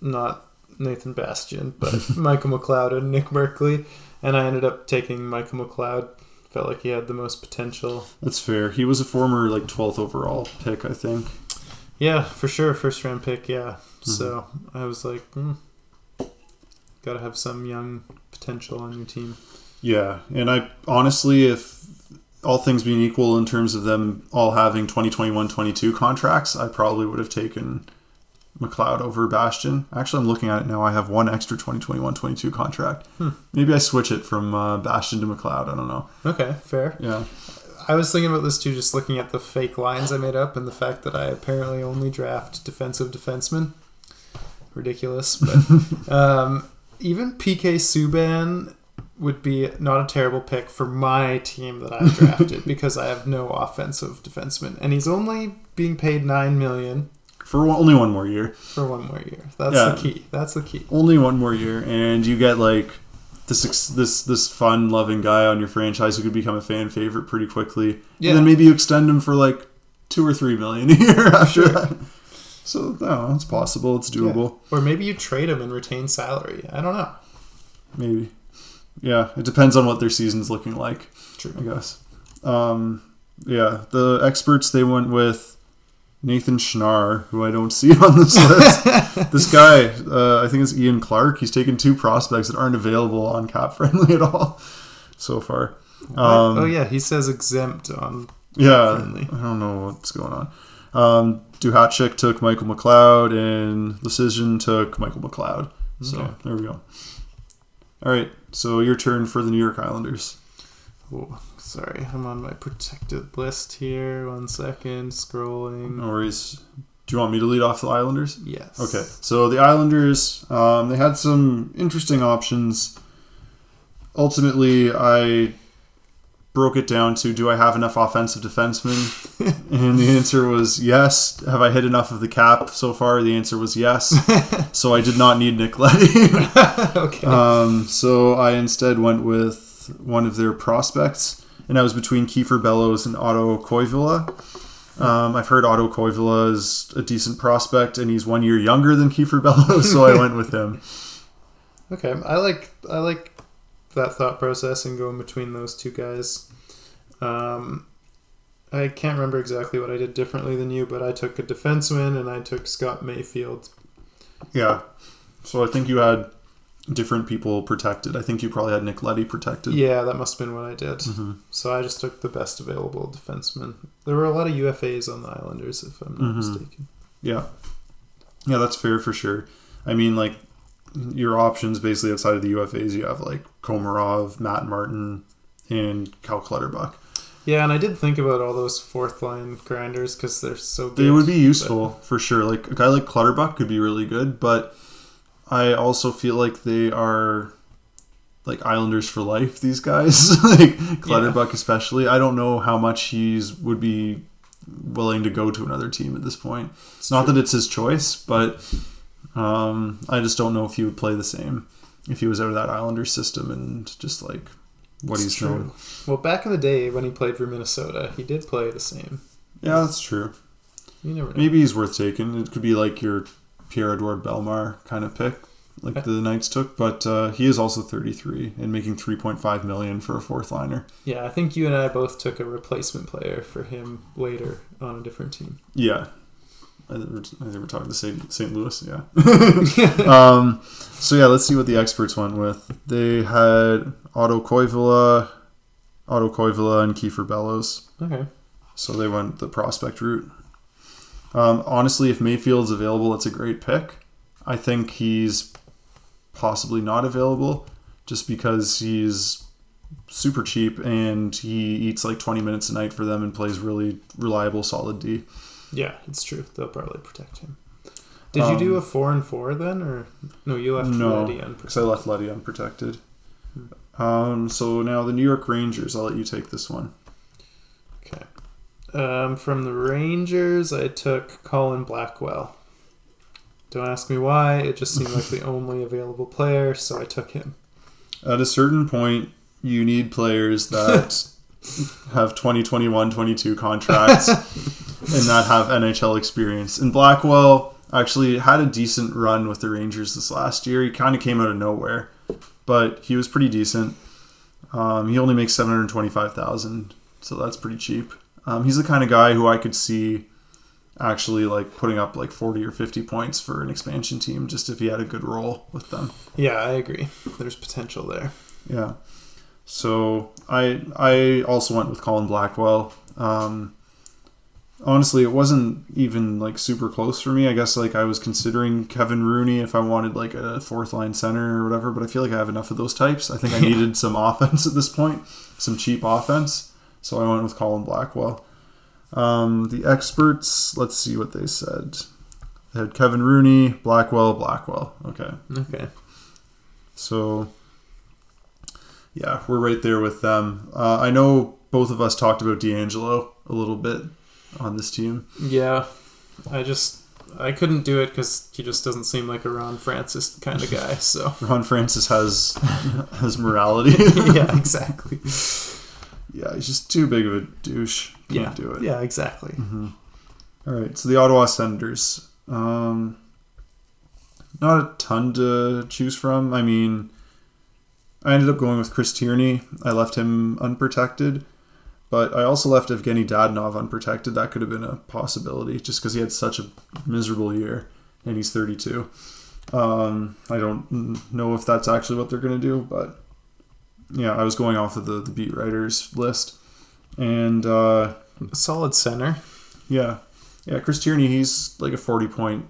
not Nathan Bastian, but (laughs) Michael McLeod and Nick Merkley. And I ended up taking Michael McLeod felt like he had the most potential. That's fair. He was a former like 12th overall pick, I think. Yeah, for sure, first round pick. Yeah, Mm-hmm. so I was like, hmm, gotta have some young potential on your team. Yeah, and I honestly, if all things being equal in terms of them all having 2021-22 contracts, I probably would have taken McLeod over Bastian. Actually, I'm looking at it now. I have one extra 2021-22 contract. Hmm. Maybe I switch it from uh, Bastian to McLeod. I don't know. Okay, fair. Yeah. I was thinking about this too, just looking at the fake lines I made up and the fact that I apparently only draft defensive defensemen. Ridiculous, but (laughs) um, even PK Subban would be not a terrible pick for my team that I drafted (laughs) because I have no offensive defenseman, and he's only being paid nine million For one, only one more year. for one more year. That's Yeah. the key. That's the key. Only one more year, and you get like this this this fun loving guy on your franchise who could become a fan favorite pretty quickly. Yeah. And then maybe you extend him for like two or three million a year (laughs) after that. So no, it's possible. It's doable. Or maybe you trade him and retain salary. I don't know. Maybe. Yeah, it depends on what their season's looking like. True. I guess. Um, yeah, the experts they went with Nathan Schnarr, who I don't see (laughs) on this list. this guy, uh, I think it's Ian Clark. He's taken two prospects that aren't available on Cap (laughs) Friendly at all so far. Um, oh yeah, he says exempt on. yeah, Friendly. I don't know what's going on. Um, Duhatschek took Michael McLeod, and Decision took Michael McLeod. So Okay. there we go. All right, so your turn for the New York Islanders. Oh, sorry, I'm on my protected list here. One second, scrolling. No worries. Do you want me to lead off the Islanders? Yes. Okay, so the Islanders, um, they had some interesting options. Ultimately, I broke it down to do I have enough offensive defensemen? (laughs) and the answer was yes. Have I hit enough of the cap so far? The answer was yes. (laughs) so I did not need Nick Leddy. (laughs) okay. um, so I instead went with one of their prospects, and I was between Kiefer Bellows and Otto Koivula. Um, I've heard Otto Koivula is a decent prospect, and he's one year younger than Kiefer Bellows, so I (laughs) went with him. okay. I like I like that thought process and going between those two guys. Um, I can't remember exactly what I did differently than you, but I took a defenseman and I took Scott Mayfield. Yeah. So I think you had different people protected. I think you probably had Nick Leddy protected. Yeah, that must have been what I did. hmm So I just took the best available defenseman. There were a lot of UFAs on the Islanders, if I'm not Mhm. mistaken. Yeah. Yeah, that's fair for sure. I mean, like, your options basically outside of the UFAs, you have like Komarov, Matt Martin, and Cal Clutterbuck. Yeah, and I did think about all those fourth line grinders because they're so good. They would be useful for sure. Like a guy like Clutterbuck could be really good, but I also feel like they are like Islanders for life. These guys, (laughs) like Clutterbuck especially. I don't know how much he's would be willing to go to another team at this point. It's not true. that it's his choice, but um, I just don't know if he would play the same if he was out of that Islander system and just like what It's he's true. known. Well, back in the day when he played for Minnesota, he did play the same. Yeah, that's true. You never know. Maybe he's worth taking. It could be like your Pierre Edouard Bellemare kind of pick, like Okay. the Knights took. But uh, he is also 33 and making 3.5 million for a fourth liner. Yeah, I think you and I both took a replacement player for him later on a different team. Yeah, I think we're, I think we're talking to St. St. Louis. Yeah. (laughs) um, so yeah, let's see what the experts went with. They had Otto Koivula, Otto Koivula, and Kiefer Bellows. Okay. So they went the prospect route. Um, honestly, if Mayfield's available, it's a great pick. I think he's possibly not available just because he's super cheap and he eats like 20 minutes a night for them and plays really reliable, solid D. Yeah, it's true. They'll probably protect him. Did you do Um, a four and four then, or no? You left No, Leddy unprotected. because I left Leddy unprotected. Um, so now the New York Rangers, I'll let you take this one. Um, from the Rangers, I took Colin Blackwell. Don't ask me why. It just seemed like the (laughs) only available player, so I took him. At a certain point, you need players that (laughs) have 2021 22 contracts (laughs) and that have NHL experience. And Blackwell actually had a decent run with the Rangers this last year. He kind of came out of nowhere, but he was pretty decent. Um, he only makes seven hundred twenty-five thousand, so that's pretty cheap. Um, he's the kind of guy who I could see actually like putting up like forty or fifty points for an expansion team, just if he had a good role with them. Yeah, I agree. There's potential there. Yeah. So I I also went with Colin Blackwell. Um, honestly, it wasn't even like super close for me. I guess like I was considering Kevin Rooney if I wanted like a fourth line center or whatever, but I feel like I have enough of those types. I think I (laughs) needed some offense at this point, some cheap offense. So I went with Colin Blackwell. Um, the experts, let's see what they said. They had Kevin Rooney, Blackwell, Blackwell. Okay. Okay. So, yeah, we're right there with them. Uh, I know both of us talked about DeAngelo a little bit on this team. Yeah, I just I couldn't do it because he just doesn't seem like a Ron Francis kind of guy. So (laughs) Ron Francis has (laughs) has morality. (laughs) yeah, exactly. Yeah, he's just too big of a douche. Can't yeah, do it. Yeah, exactly. All right, so the Ottawa Senators. Um, not a ton to choose from. I mean, I ended up going with Chris Tierney. I left him unprotected, but I also left Evgeny Dadonov unprotected. That could have been a possibility just because he had such a miserable year and he's 32. Um, I don't know if that's actually what they're going to do, but yeah, I was going off of the, the beat writers list. And uh, Solid center. yeah, yeah, Chris Tierney, he's like a 40 point,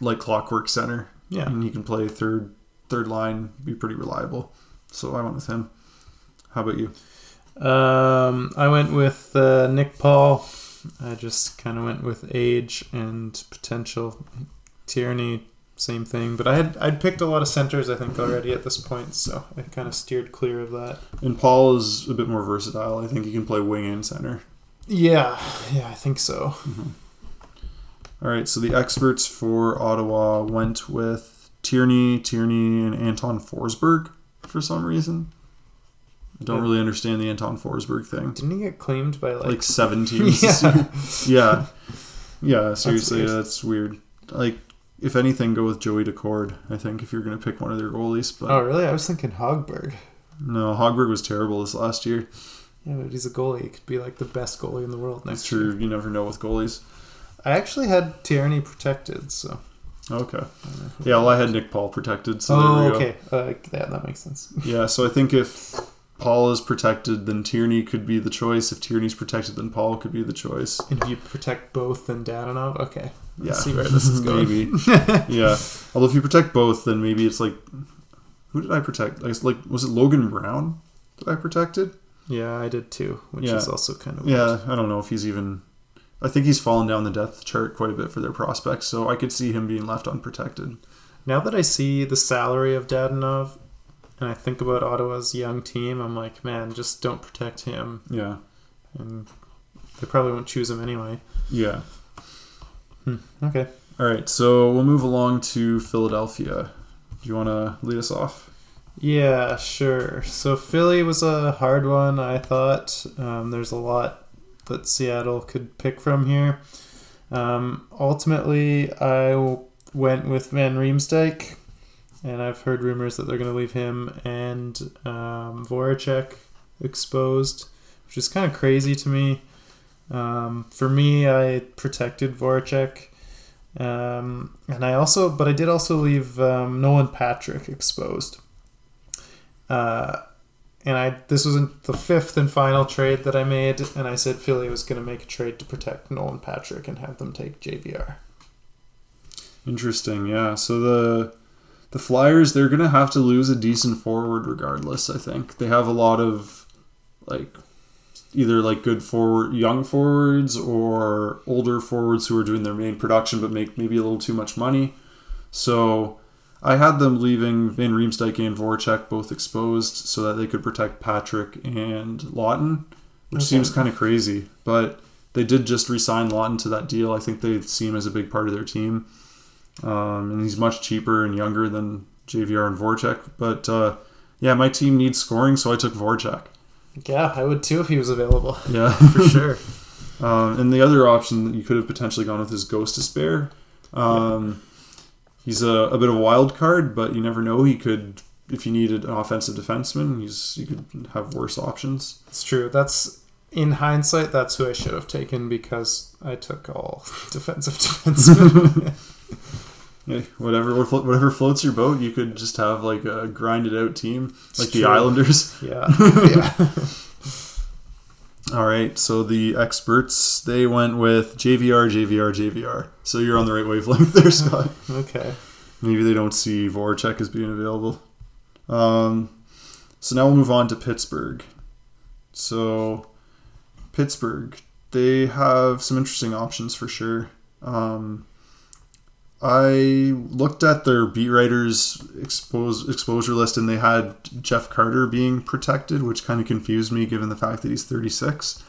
like clockwork center. Yeah. And he can play third third line, be pretty reliable. So I went with him. How about you? Um, I went with uh, Nick Paul. I just kind of went with age and potential. Tierney, same thing. But I had I'd picked a lot of centers I think already at this point, so I kind of steered clear of that. And Paul is a bit more versatile. I think he can play wing and center. Yeah, yeah, I think so. Mm-hmm. All right, so the experts for Ottawa went with Tierney, Tierney, and Anton Forsberg for some reason. I don't really understand the Anton Forsberg thing. Didn't he get claimed by like? Like seven (laughs) teams. yeah. (laughs) Yeah, yeah. Seriously, weird. that's weird. Like, if anything, go with Joey Daccord. I think if you're gonna pick one of their goalies, but Oh really? I was thinking Hogberg. no, Hogberg was terrible this last year. Yeah, but he's a goalie. He could be like the best goalie in the world next That's year. true. You never know with goalies. I actually had Tierney protected, so. Okay. I don't know who- Yeah, well, I had Nick Paul protected, so oh, there we go. okay. Uh, yeah, that makes sense. Yeah, so I think if (laughs) Paul is protected, then Tierney could be the choice. If Tierney's protected, then Paul could be the choice. And if you protect both, then Dadonov. Okay. Yeah, Let's see where this is going. maybe. (laughs) yeah. Although if you protect both, then maybe it's like, who did I protect? I guess like was it Logan Brown that I protected? Yeah, I did too, which Yeah. is also kind of Yeah, I don't know if he's even. I think he's fallen down the depth chart quite a bit for their prospects, so I could see him being left unprotected. Now that I see the salary of Dadonov, and I think about Ottawa's young team, I'm like, man, just don't protect him, Yeah, and they probably won't choose him anyway. yeah. Okay. All right, so we'll move along to Philadelphia. Do you want to lead us off? Yeah, sure. So Philly was a hard one. I thought um, there's a lot that Seattle could pick from here. Um, ultimately, I w- went with Van Riemsdyk, and I've heard rumors that they're going to leave him and um, Voracek exposed, which is kind of crazy to me. Um, for me, I protected Voracek. Um, and I also, but I did also leave um, Nolan Patrick exposed. Uh, and I this was the fifth and final trade that I made, and I said Philly was going to make a trade to protect Nolan Patrick and have them take JVR. Interesting, yeah. So the the Flyers they're gonna have to lose a decent forward regardless. I think they have a lot of like either like good forward young forwards or older forwards who are doing their main production but make maybe a little too much money. So I had them leaving Van Riemsdyk and Voracek both exposed so that they could protect Patrick and Laughton, which Okay. seems kind of crazy. But they did just re-sign Laughton to that deal. I think they see him as a big part of their team. Um, and he's much cheaper and younger than JVR and Voracek. But uh, yeah, my team needs scoring, so I took Voracek. Yeah, I would too if he was available Yeah, (laughs) for sure. (laughs) Um, and the other option that you could have potentially gone with is Gostisbehere. Um, He's a, a bit of a wild card, but you never know. He could if you needed an offensive defenseman, he's you could have worse options. It's true. That's in hindsight, that's who I should have taken because I took all (laughs) defensive defensemen. Yeah, whatever whatever floats your boat, you could just have like a grinded out team like the. Islanders. yeah, (laughs) yeah. All right, so the experts they went with JVR, JVR, JVR. So you're on the right wavelength there, (laughs) Scott. Okay. Maybe they don't see Voracek as being available. Um, so now we'll move on to Pittsburgh. So Pittsburgh, they have some interesting options for sure. Um, I looked at their beat writers expose, exposure list and they had Jeff Carter being protected, which kind of confused me given the fact that he's 36.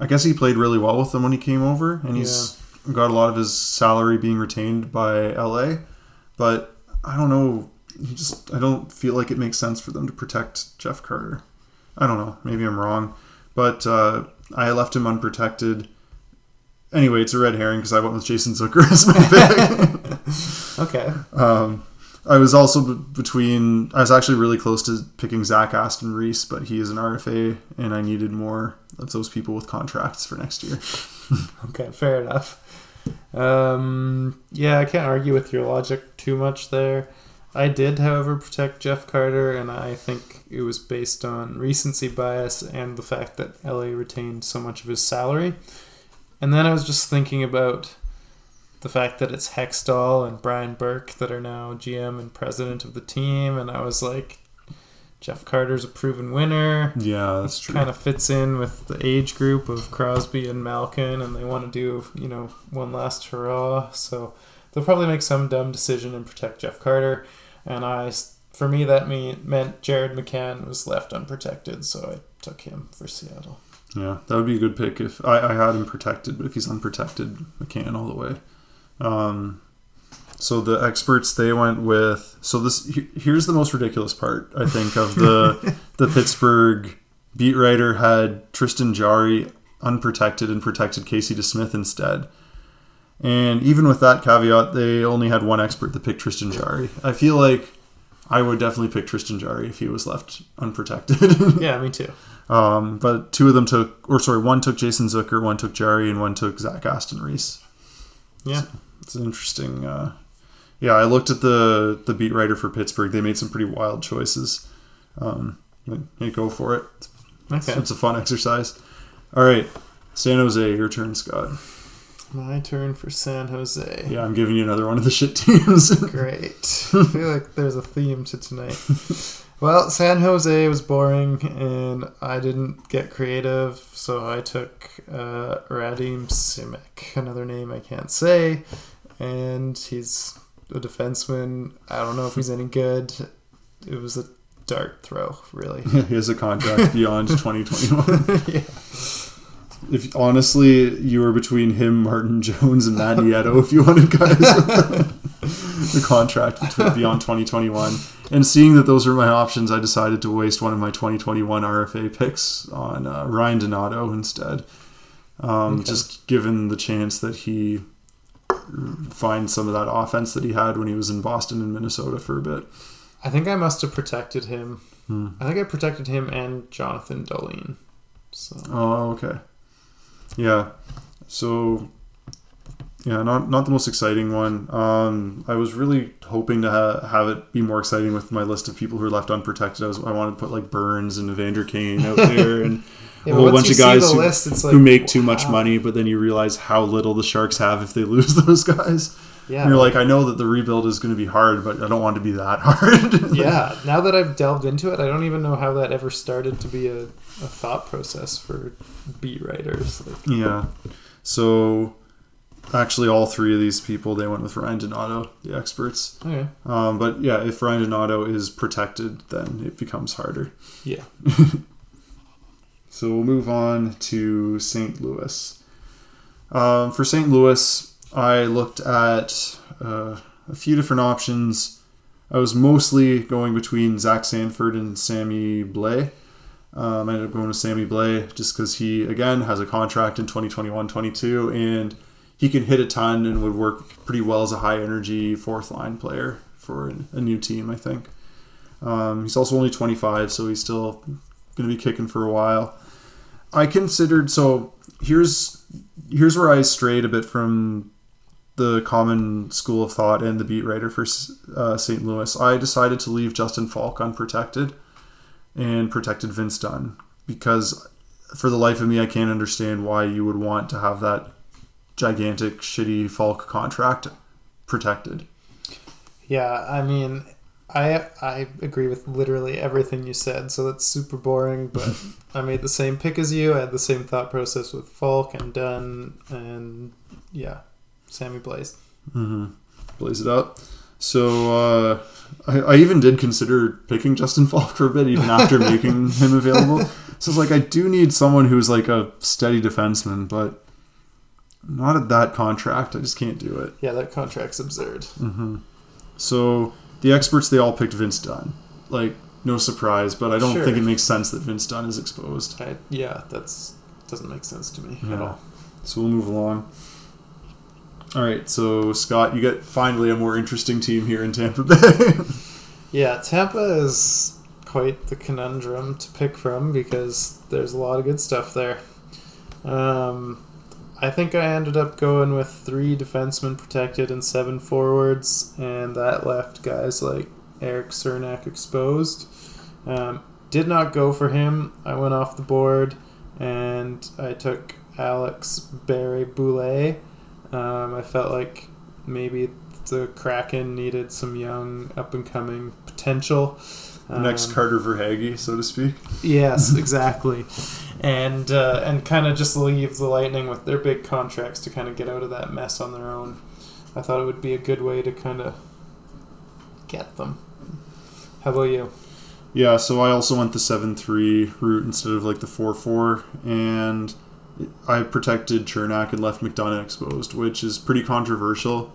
I guess he played really well with them when he came over, and he's got a lot of his salary being retained by LA. But I don't know. He just I don't feel like it makes sense for them to protect Jeff Carter. I don't know. Maybe I'm wrong, but uh, I left him unprotected. Anyway, it's a red herring because I went with Jason Zucker (laughs) as my pick. (laughs) Okay. um, I was also b- between. I was actually really close to picking Zach Aston Reese, but he is an RFA, and I needed more of those people with contracts for next year. (laughs) Okay. Fair enough. Um, yeah, I can't argue with your logic too much there. I did, however, protect Jeff Carter, and I think it was based on recency bias and the fact that LA retained so much of his salary. And then I was just thinking about the fact that it's Hextall and Brian Burke that are now GM and president of the team, and I was like, Jeff Carter's a proven winner. Yeah, that's true. Kind of fits in with the age group of Crosby and Malkin, and they want to do, you know, one last hurrah. So they'll probably make some dumb decision and protect Jeff Carter. And I, for me, that mean, meant Jared McCann was left unprotected, so I took him for Seattle. Yeah, that would be a good pick if I, I had him protected, but if he's unprotected, McCann all the way. Um, so the experts they went with so this here's the most ridiculous part I think of the (laughs) the Pittsburgh beat writer had Tristan Jarry unprotected and protected Casey DeSmith instead. And even with that caveat, they only had one expert that picked Tristan Jarry. I feel like I would definitely pick Tristan Jarry if he was left unprotected. (laughs) Yeah, me too. Um, but two of them took, or sorry, one took Jason Zucker, one took Jarry, and one took Zach Aston Reese. Yeah. It's an interesting. Uh, yeah, I looked at the the beat writer for Pittsburgh. They made some pretty wild choices. Um, hey, go for it. It's, it's a fun exercise. All right, San Jose, your turn, Scott. My turn for San Jose. Yeah, I'm giving you another one of the shit teams. (laughs) Great. I feel like there's a theme to tonight. (laughs) Well, San Jose was boring, and I didn't get creative, so I took uh, Radim Simek, another name I can't say, and he's a defenseman. I don't know if he's any good. It was a dart throw, really. (laughs) he has a contract beyond 2021. yeah. If honestly, you were between him, Martin (laughs) Jones, and Matt Nieto, if you wanted guys (laughs) the contract beyond 2021, and seeing that those were my options, I decided to waste one of my 2021 RFA picks on uh, Ryan Donato instead. Um, Okay. Just given the chance that he finds some of that offense that he had when he was in Boston and Minnesota for a bit. I think I must have protected him. Hmm. I think I protected him and Jonathan Dahlen. So Oh, okay. Yeah. So, yeah, not not the most exciting one. Um, I was really hoping to ha- have it be more exciting with my list of people who are left unprotected. I, was, I wanted to put like Burns and Evander Kane out there and (laughs) Yeah, a whole bunch of guys who, list, like, who make too much money, but then you realize how little the Sharks have if they (laughs) lose those guys. yeah, And you're like, I know that the rebuild is going to be hard, but I don't want it to be that (laughs) hard. yeah. Now that I've delved into it, I don't even know how that ever started to be a, a thought process for beat writers. Like, Yeah. So actually all three of these people they went with Ryan Donato, the experts. okay, Um, but yeah, if Ryan Donato is protected, then it becomes harder. yeah, (laughs) So we'll move on to St. Louis. Um, for St. Louis, I looked at uh, a few different options. I was mostly going between Zach Sanford and Sammy Blais. Um, I ended up going with Sammy Blais just because he, again, has a contract in 2021 22 and he can hit a ton and would work pretty well as a high energy fourth line player for a new team, I think. Um, he's also only 25, so he's still going to be kicking for a while. I considered so here's here's where I strayed a bit from the common school of thought and the beat writer for uh, St. Louis. I decided to leave Justin Faulk unprotected and protected Vince Dunn because for the life of me, I can't understand why you would want to have that gigantic, shitty Faulk contract protected. Yeah, I mean, I I agree with literally everything you said, so that's super boring. But (laughs) I made the same pick as you. I had the same thought process with Faulk and Dunn, and yeah, Sammy Blaze. Mm-hmm. Blaze it up. So uh, I, I even did consider picking Justin (laughs) Faulk for a bit, even after making him available. So it's like I do need someone who's like a steady defenseman, but not at that contract. I just can't do it. Yeah, that contract's absurd. Mm-hmm. So the experts they all picked Vince Dunn. Like no surprise, but I don't Sure. think it makes sense that Vince Dunn is exposed. I, yeah, that's doesn't make sense to me at Yeah. all. So we'll move along. All right, so Scott, you get finally a more interesting team here in Tampa Bay. (laughs) Yeah, Tampa is quite the conundrum to pick from because there's a lot of good stuff there. Um, I think I ended up going with three defensemen protected and seven forwards, and that left guys like Erik Cernak exposed. Um, did not go for him. I went off the board and I took Alex Barré Boulet. Um, I felt like maybe the Kraken needed some young, up and coming potential. The next Um, Carter Verhaeghe, so to speak. Yes, (laughs) exactly. And uh, and kind of just leave the Lightning with their big contracts to kind of get out of that mess on their own. I thought it would be a good way to kind of get them. How about you? Yeah, so I also went the 7 3 route instead of like the 4 4, and I protected Cernak and left McDonagh exposed, which is pretty controversial.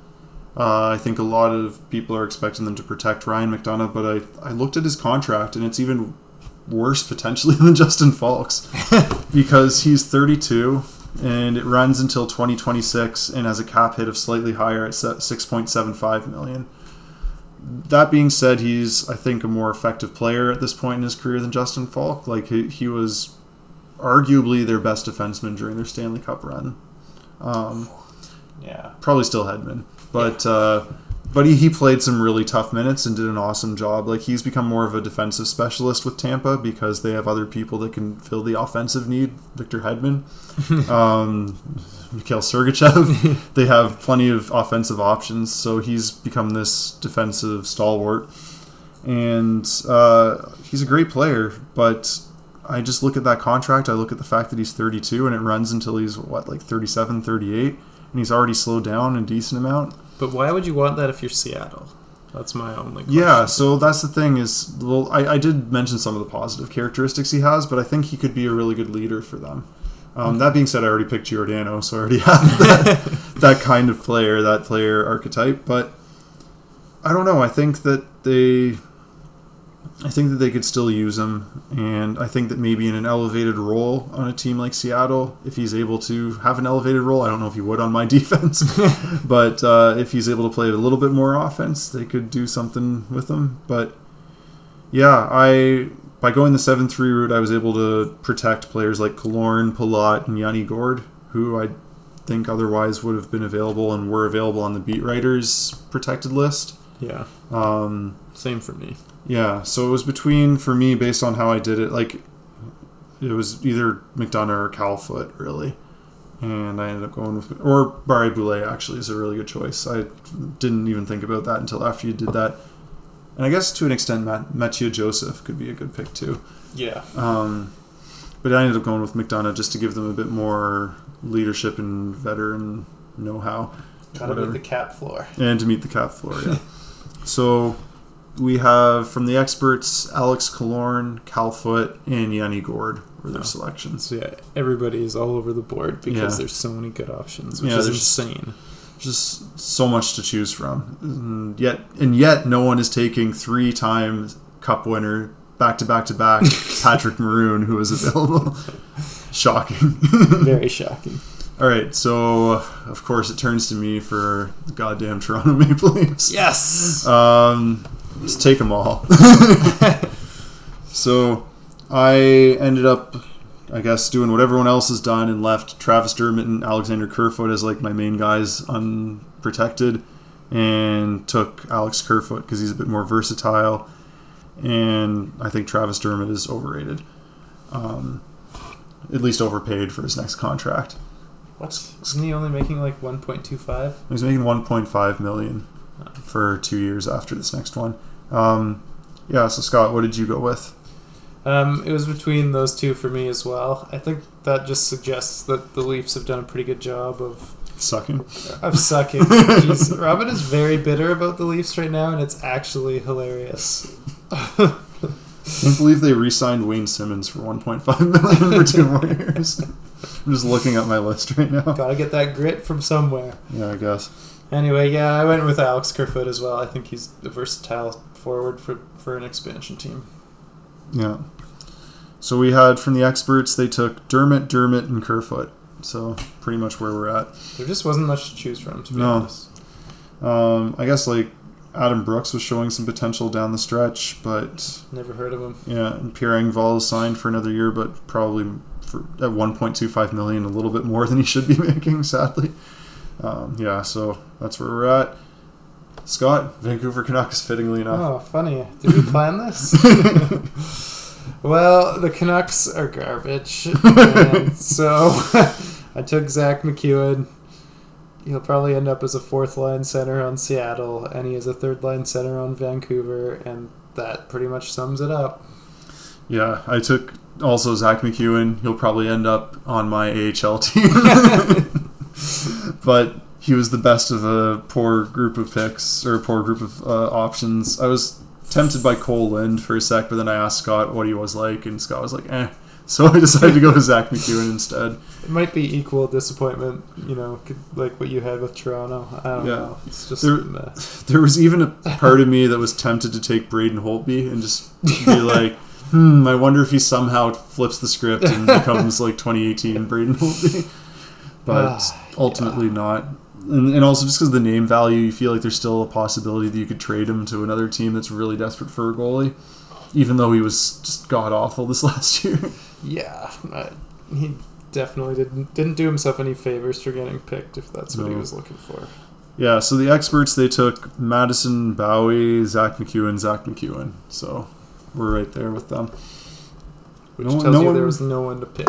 Uh, I think a lot of people are expecting them to protect Ryan McDonagh, but I, I looked at his contract, and it's even worse potentially (laughs) than Justin Faulks (laughs) because he's 32 and it runs until 2026 and has a cap hit of slightly higher at 6.75 million. That being said, he's I think a more effective player at this point in his career than Justin Faulk. Like he, he was arguably their best defenseman during their Stanley Cup run. Um, Yeah. probably still Hedman, but uh, but he, he played some really tough minutes and did an awesome job. Like he's become more of a defensive specialist with Tampa because they have other people that can fill the offensive need. Victor Hedman, (laughs) um, Mikhail Sergachev, (laughs) they have plenty of offensive options. So he's become this defensive stalwart, and uh, he's a great player. But I just look at that contract. I look at the fact that he's 32 and it runs until he's what like 37, 38 and he's already slowed down a decent amount. But why would you want that if you're Seattle? That's my only question. Yeah, so that's the thing is, well, I, I did mention some of the positive characteristics he has, but I think he could be a really good leader for them. Um, that being said, I already picked Giordano, so I already (laughs) have that, (laughs) that kind of player, that player archetype. But I don't know. I think that they, I think that they could still use him, and I think that maybe in an elevated role on a team like Seattle, if he's able to have an elevated role, I don't know if he would on my (laughs) defense, (laughs) but uh, if he's able to play a little bit more offense, they could do something with him. But yeah, I by going the seven three route, I was able to protect players like Killorn, Palat, and Yanni Gourde, who I think otherwise would have been available and were available on the beat writers protected list. Yeah. Um, Same for me. Yeah, so it was between for me based on how I did it. Like it was either McDonagh or Calfoot, really, and I ended up going with or Barré Boulet. Actually, is a really good choice. I didn't even think about that until after you did that, and I guess to an extent, Matt, Mathieu Joseph could be a good pick too. Yeah. Um, but I ended up going with McDonagh just to give them a bit more leadership and veteran know-how Gotta be the cap floor. and to meet the cap floor. Yeah. (laughs) so we have from the experts Alex Killorn, Calfoot, and Yanni Gourde were their Oh. selections. So yeah, everybody is all over the board because Yeah. there's so many good options, which Yeah, is there's- insane. Just so much to choose from, and yet and yet no one is taking three-time Cup winner back to back to back (laughs) Patrick Maroon, who is available. (laughs) Shocking. Very shocking. All right, so of course it turns to me for the goddamn Toronto (laughs) Maple Leafs. Yes. Um, Just take them all. (laughs) so I ended up, I guess, doing what everyone else has done and left Travis Dermott and Alexander Kerfoot as like my main guys unprotected, and took Alex Kerfoot because he's a bit more versatile, and I think Travis Dermott is overrated, um, at least overpaid for his next contract. What? Isn't he only making like 1.25? He's making 1.5 million for two years after this next one. Um, yeah. So Scott, what did you go with? Um, it was between those two for me as well. I think that just suggests that the Leafs have done a pretty good job of Sucking. of sucking. (laughs) Jeez, Robin is very bitter about the Leafs right now, and it's actually hilarious. can't believe they re-signed Wayne Simmonds for 1.5 million for two more years. (laughs) I'm just looking at my list right now. Gotta get that grit from somewhere. Yeah, I guess. Anyway, yeah, I went with Alex Kerfoot as well. I think he's a versatile forward for, for an expansion team. Yeah. So we had from the experts, they took Dermott, Dermott, and Kerfoot. So pretty much where we're at. There just wasn't much to choose from, to be No. honest. Um, I guess like Adam Brooks was showing some potential down the stretch, but Never heard of him. yeah, and Pierre Engvall is signed for another year, but probably for at 1.25 million, a little bit more than he should be (laughs) making, sadly. Um, yeah, so that's where we're at. Scott, Vancouver Canucks, fittingly enough. Oh, funny. Did we plan this? (laughs) well, the Canucks are garbage. (laughs) so (laughs) I took Zack MacEwen. He'll probably end up as a fourth line center on Seattle, and he is a third line center on Vancouver, and that pretty much sums it up. Yeah, I took also Zack MacEwen. He'll probably end up on my AHL team. But he was the best of a poor group of picks or a poor group of uh, options. I was tempted by Kole Lind for a sec, but then I asked Scott what he was like, and Scott was like, eh. (laughs) So I decided to go to Zack MacEwen instead. It might be equal disappointment, you know, like what you had with Toronto. I don't Yeah. know. It's just There-. (laughs) There was even a part of me that was tempted to take Braden Holtby and just be (laughs) like, hmm, I wonder if he somehow flips the script and becomes like 2018 Braden Holtby. But Ah, ultimately not. And, and also just because the name value, you feel like there's still a possibility that you could trade him to another team that's really desperate for a goalie, even though he was just god awful this (laughs) last year. Yeah, I, he definitely didn't didn't do himself any favors for getting picked if that's what he was looking for. yeah, so the experts they took Madison Bowey, Zack MacEwen, Zack MacEwen. So we're right there with them. Which No tells no you one- there was no one to pick.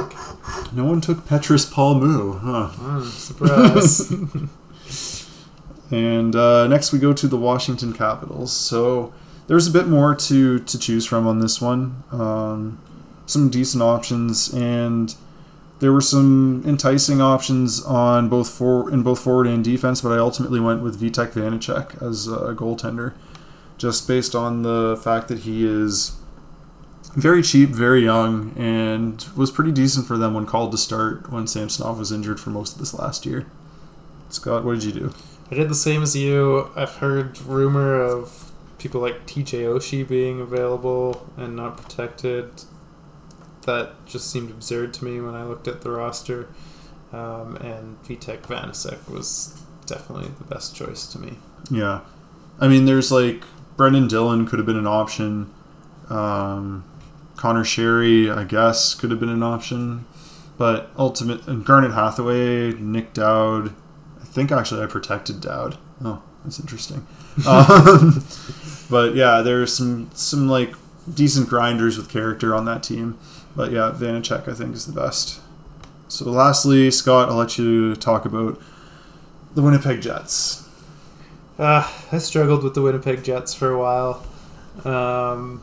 No one took Petrus Palmu, huh? Mm, surprise. (laughs) And uh, next we go to the Washington Capitals. So there's a bit more to, to choose from on this one. Um, some decent options, and there were some enticing options on both for in both forward and defense. But I ultimately went with Vitek Vanecek as a goaltender, just based on the fact that he is very cheap, very young, and was pretty decent for them when called to start when Samsonov was injured for most of this last year. Scott, what did you do? I did the same as you. I've heard rumor of people like TJ Oshie being available and not protected. That just seemed absurd to me when I looked at the roster. Um, and Vitek Vanecek was definitely the best choice to me. Yeah, I mean, there's like Brenden Dillon could have been an option. Um, Connor Sheary, I guess, could have been an option, but ultimate Garnet Hathaway, Nick Dowd. I think actually I protected Dowd. Oh, that's interesting. (laughs) um, but yeah, there's some some like decent grinders with character on that team. But yeah, Vanecek I think is the best. So lastly, Scott, I'll let you talk about the Winnipeg Jets. Uh, I struggled with the Winnipeg Jets for a while. Um,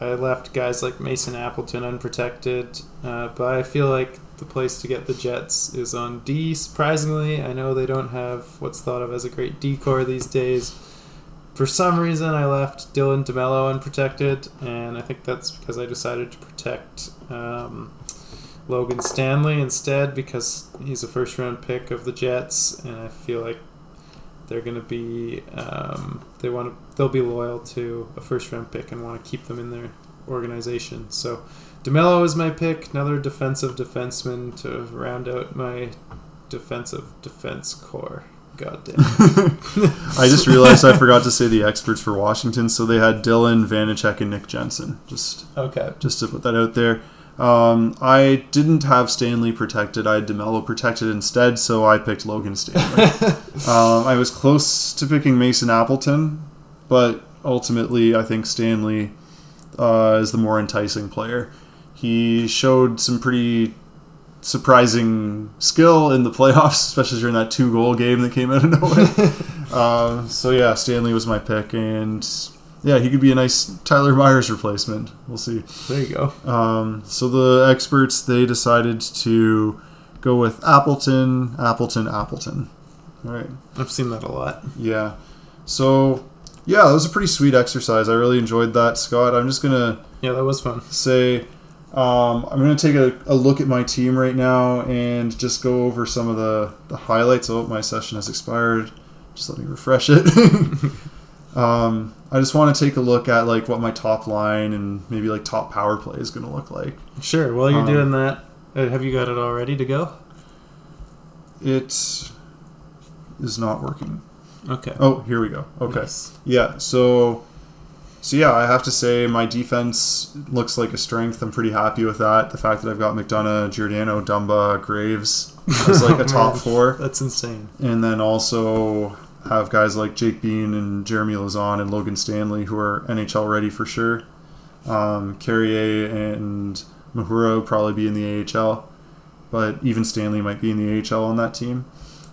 I left guys like Mason Appleton unprotected, uh, but I feel like the place to get the Jets is on D. Surprisingly, I know they don't have what's thought of as a great decor these days. For some reason, I left Dylan DeMelo unprotected, and I think that's because I decided to protect um, Logan Stanley instead because he's a first round pick of the Jets, and I feel like they're going to be um, they want to they'll be loyal to a first round pick and want to keep them in their organization. So Demelo is my pick, another defensive defenseman to round out my defensive defense core. God damn. (laughs) I just realized I forgot to say the experts for Washington. So they had Dylan Vanecek and Nick Jensen. Just Okay. just to put that out there. Um, I didn't have Stanley protected. I had Demelo protected instead, so I picked Logan Stanley. (laughs) um, I was close to picking Mason Appleton, but ultimately I think Stanley uh, is the more enticing player. He showed some pretty surprising skill in the playoffs, (laughs) especially during that two goal game that came out of nowhere. (laughs) um, so yeah, Stanley was my pick, and yeah, he could be a nice Tyler Myers replacement. We'll see. There you go. Um, so the experts they decided to go with Appleton, Appleton, Appleton. All right. I've seen that a lot. Yeah. So yeah, that was a pretty sweet exercise. I really enjoyed that, Scott. I'm just gonna Yeah, that was fun. say um, I'm gonna take a, a look at my team right now and just go over some of the, the highlights. Oh, my session has expired. Just let me refresh it. (laughs) um, I just want to take a look at like what my top line and maybe like top power play is gonna look like. Sure. While you're Um, doing that, uh, have you got it all ready to go? It is not working. Okay. Oh, here we go. Okay. Nice. Yeah, so so yeah, I have to say my defense looks like a strength. I'm pretty happy with that. The fact that I've got McDonagh, Giordano, Dumba, Graves (laughs) as like a top four. That's insane. And then also have guys like Jake Bean and Jeremy Lauzon and Logan Stanley who are NHL ready for sure. Um, Carrier and Mahura will probably be in the AHL, but even Stanley might be in the AHL on that team.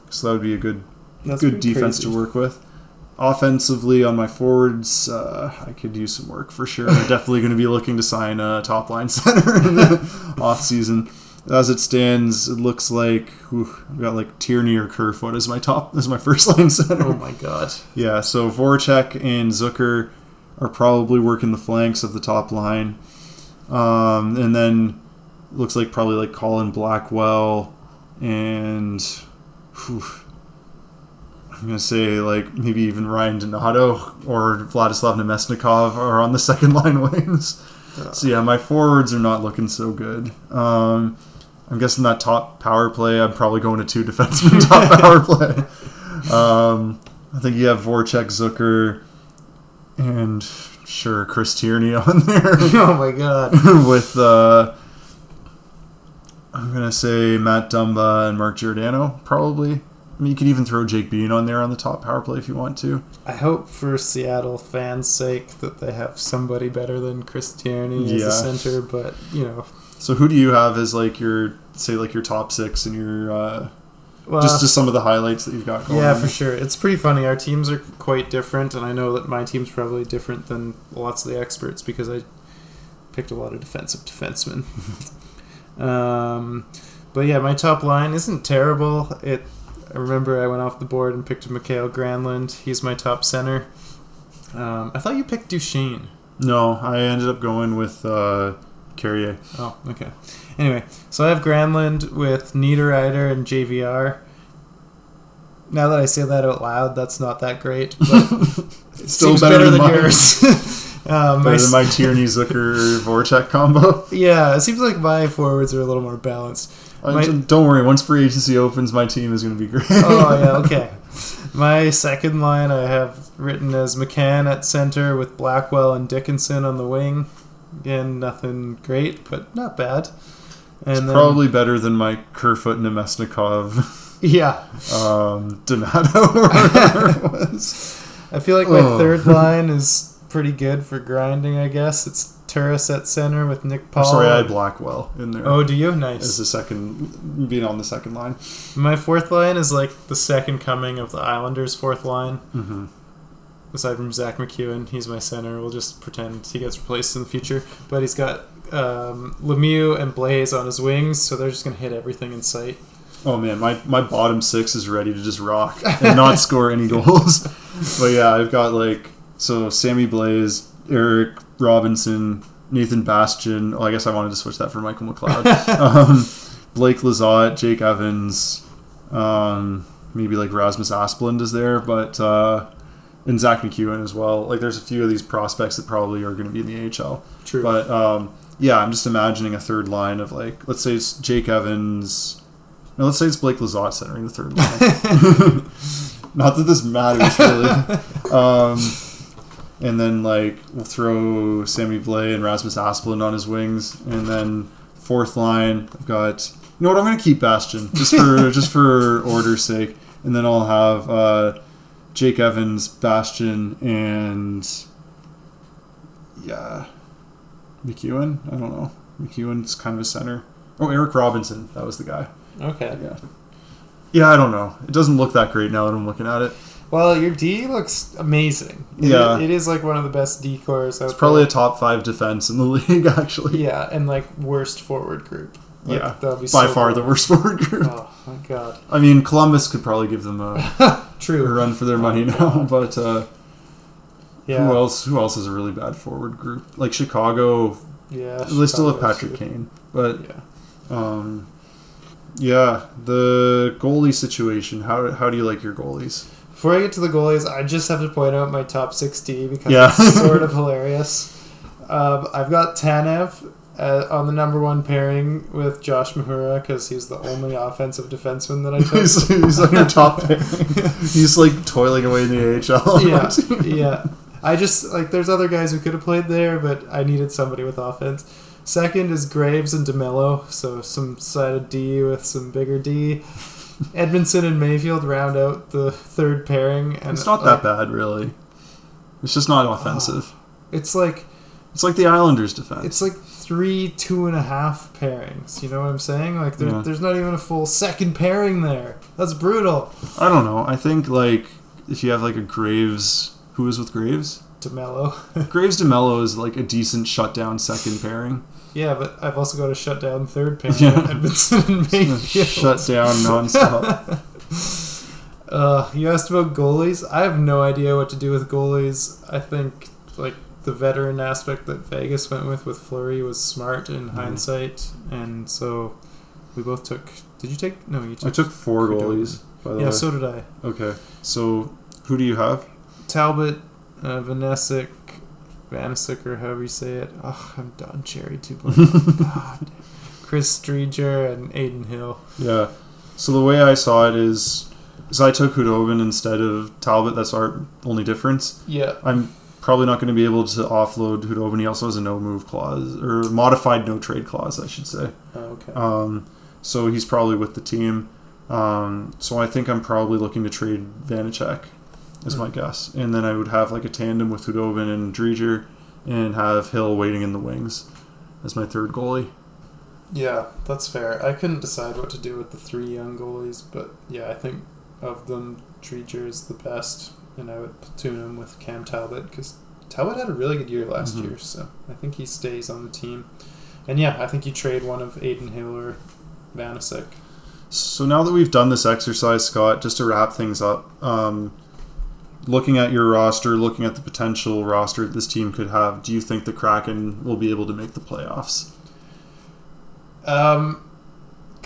So that would be a good That's good defense crazy. to work with. Offensively, on my forwards, uh, I could use some work for sure. I'm (laughs) definitely going to be looking to sign a top line (laughs) center in the (laughs) off season. As it stands, it looks like whew, I've got like Tierney or Kerfoot as my top (laughs) as my first line center. Oh my god. Yeah, so Voracek and Zucker are probably working the flanks of the top line. Um, and then looks like probably like Colin Blackwell and whew, I'm going to say like maybe even Ryan Donato or Vladislav Namestnikov are on the (laughs) second line wings. So yeah, my forwards are not looking so good. Um, I'm guessing that top power play, I'm probably going to two (laughs) defensemen top power play. Um, I think you have Voracek, Zucker, and sure Chris Tierney (laughs) on there (laughs) oh my god. with uh, I'm gonna say Matt Dumba and Mark Giordano probably. I mean, you could even throw Jake Bean on there on the top power play if you want to. I hope for Seattle fans' sake that they have somebody better than Chris Tierney as Yeah. a center, but you know, So who do you have as like your say like your top six and your uh, well, just just some of the highlights that you've got going? yeah, for sure. It's pretty funny. Our teams are quite different, and I know that my team's probably different than lots of the experts because I picked a lot of defensive defensemen. (laughs) um, but yeah, my top line isn't terrible. It. I remember I went off the board and picked Mikael Granlund. He's my top center. Um, I thought you picked Duchene. No, I ended up going with uh, Carrier. Oh, okay. Anyway, so I have Granlund with Niederreiter and JVR. Now that I say that out loud, that's not that great, but (laughs) it Still seems better better, than than, mine. yours. (laughs) um, my Better than my Tierney Zucker Voracek combo. (laughs) yeah, it seems like my forwards are a little more balanced. My- Don't worry, once free agency opens, my team is going to be great. oh yeah, okay. My second line I have written as McCann at center with Blackwell and Dickinson on the wing. Again, nothing great, but not bad. And It's then, probably better than my Kerfoot Namestnikov (laughs) yeah, um, Donato (laughs) or whatever it was. I feel like my Oh. third line is pretty good for grinding. I guess it's Turris at center with Nick I'm Paul. sorry, I had Blackwell in there oh, do you? as Nice. the second, being on the second line. My fourth line is like the second coming of the Islanders' fourth line. hmm aside from Zack MacEwen, he's my center. We'll just pretend he gets replaced in the future. But he's got um, Lemieux and Blais on his wings, so they're just gonna hit everything in sight. Oh man, my, my bottom six is ready to just rock and not (laughs) score any goals. But yeah, I've got like so Sammy Blais, Eric Robinson, Nathan Bastian. Oh, I guess I wanted to switch that for Michael McLeod. (laughs) um, Blake Lizotte, Jake Evans, um, maybe like Rasmus Asplund is there, but uh, and Zack MacEwen as well. Like there's a few of these prospects that probably are going to be in the AHL. True. But um, yeah, I'm just imagining a third line of like, let's say it's Jake Evans. No, let's say it's Blake Lizotte centering the third line. (laughs) Not that this matters really. (laughs) um, and then like we'll throw Sammy Blais and Rasmus Asplund on his wings, and then fourth line I've got. You know what? I'm gonna keep Bastian just for (laughs) just for order's sake, and then I'll have uh, Jake Evans, Bastian, and yeah, MacEwen. I don't know. MacEwen's kind of a center. Oh, Eric Robinson. That was the guy. Okay. Yeah. Yeah, I don't know. It doesn't look that great now that I'm looking at it. Well, your D looks amazing. It- Yeah. it is like one of the best D cores It's probably a top five defense in the (laughs) league, actually. yeah, and like worst forward group. Like, Yeah, that'll be By so far the worst forward group. Oh my god. I mean, Columbus could probably give them a, (laughs) a True. run for their money now, (laughs) but uh, Yeah. who else? Who else is a really bad forward group? Like Chicago, Yeah. they still have Patrick too. Kane, but Yeah. um, yeah, the goalie situation. How how do you like your goalies? Before I get to the goalies, I just have to point out my top 6D because Yeah. it's sort (laughs) of hilarious. Um, I've got Tanev uh, on the number one pairing with Josh Mahura because he's the only offensive defenseman that I (laughs) took. he's, he's on your top pick. (laughs) He's like toiling away in the AHL. yeah, (laughs) yeah. I just like there's other guys who could have played there, but I needed somebody with offense. Second is Graves and DeMelo, so some side of D with some bigger D. Edmundson and Mayfield round out the third pairing, and It's not like, that bad, really. It's just not offensive. It's like It's like the Islanders' defense. it's like three two and a half pairings. You know what I'm saying? Like there, Yeah. there's not even a full second pairing there. That's brutal. I don't know. I think like if you have like a Graves, who is with Graves? Demelo. (laughs) Graves Demelo is like a decent shutdown second pairing. yeah, but I've also got a shutdown third (laughs) pairing. Yeah. Edmundson and Mayfield. Shut down nonstop. (laughs) Uh, you asked about goalies. I have no idea what to do with goalies. I think like the veteran aspect that Vegas went with with Fleury was smart in hindsight, and so we both took. Did you take? No, you took. I took. four goalies. By the way. yeah, way. so did I. okay. So who do you have? Talbot, uh, Vanessic, Vanisic, or however you say it. Oh, I'm done. Cherry 2.0. (laughs) God. Chris Driedger and Adin Hill. Yeah. So the way I saw it is, is I took Khudobin instead of Talbot. That's our only difference. Yeah. I'm probably not going to be able to offload Khudobin. He also has a no move clause or modified no trade clause, I should say. Oh, okay. Um, so he's probably with the team. Um, so I think I'm probably looking to trade Vanecek, is my guess. And then I would have like a tandem with Khudobin and Driedger and have Hill waiting in the wings as my third goalie. Yeah, that's fair. I couldn't decide what to do with the three young goalies, but yeah, I think of them, Treacher is the best, and I would platoon him with Cam Talbot because Talbot had a really good year last Mhm. year, so I think he stays on the team. And yeah, I think you trade one of Adin Hill or Vanisic. So now that we've done this exercise, Scott, just to wrap things up, um, looking at your roster, looking at the potential roster that this team could have, do you think the Kraken will be able to make the playoffs? Um,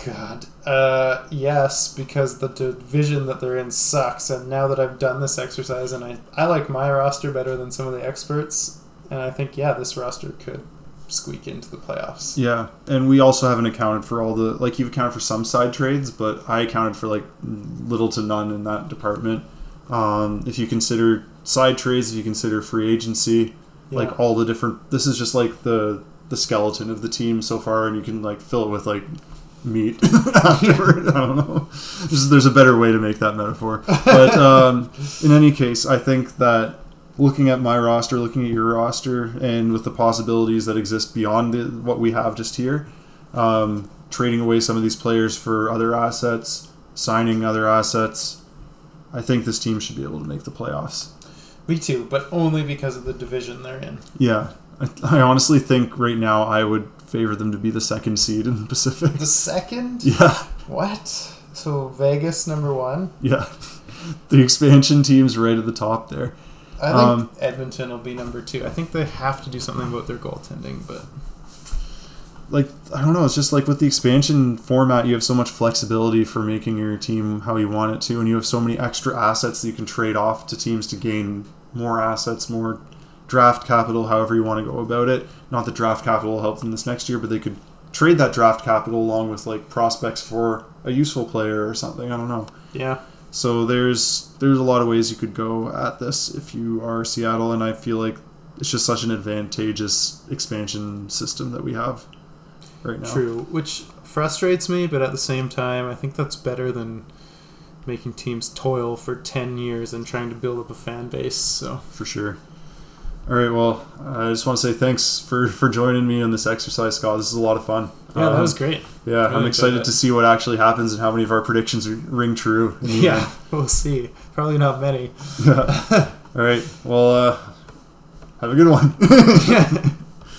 God, uh, yes, because the division that they're in sucks. And now that I've done this exercise, and I I like my roster better than some of the experts, and I think yeah, this roster could squeak into the playoffs. Yeah, and we also haven't accounted for all the like you've accounted for some side trades, but I accounted for like little to none in that department. Um, if you consider side trades, if you consider free agency, Yeah. like all the different, this is just like the the skeleton of the team so far, and you can like fill it with like meat (laughs) afterward. I don't know. There's, there's a better way to make that metaphor, but um, in any case, I think that looking at my roster, looking at your roster, and with the possibilities that exist beyond the, what we have just here, um, trading away some of these players for other assets, signing other assets, I think this team should be able to make the playoffs. Me too, but only because of the division they're in. Yeah, I, I honestly think right now I would favor them to be the second seed in the Pacific. The second? (laughs) Yeah, What? So Vegas number one. yeah. (laughs) The expansion team's right at the top there. I think Um, Edmonton will be number two. I think they have to do something about their goaltending, but like I don't know, it's just like with the expansion format, you have so much flexibility for making your team how you want it to, and you have so many extra assets that you can trade off to teams to gain more assets, more draft capital, however you want to go about it. Not that draft capital will help them this next year, but they could trade that draft capital along with like prospects for a useful player or something. I don't know. yeah. So there's there's a lot of ways you could go at this if you are Seattle, and I feel like it's just such an advantageous expansion system that we have right now. True, which frustrates me, but at the same time, I think that's better than making teams toil for 10 years and trying to build up a fan base. So, for sure. All right, well, I just want to say thanks for, for joining me on this exercise, Scott. This is a lot of fun. yeah, that Um, was great. Yeah, Really I'm excited to see what actually happens and how many of our predictions ring true. (laughs) Yeah, we'll see. Probably not many. (laughs) All right, well, uh, have a good one. (laughs)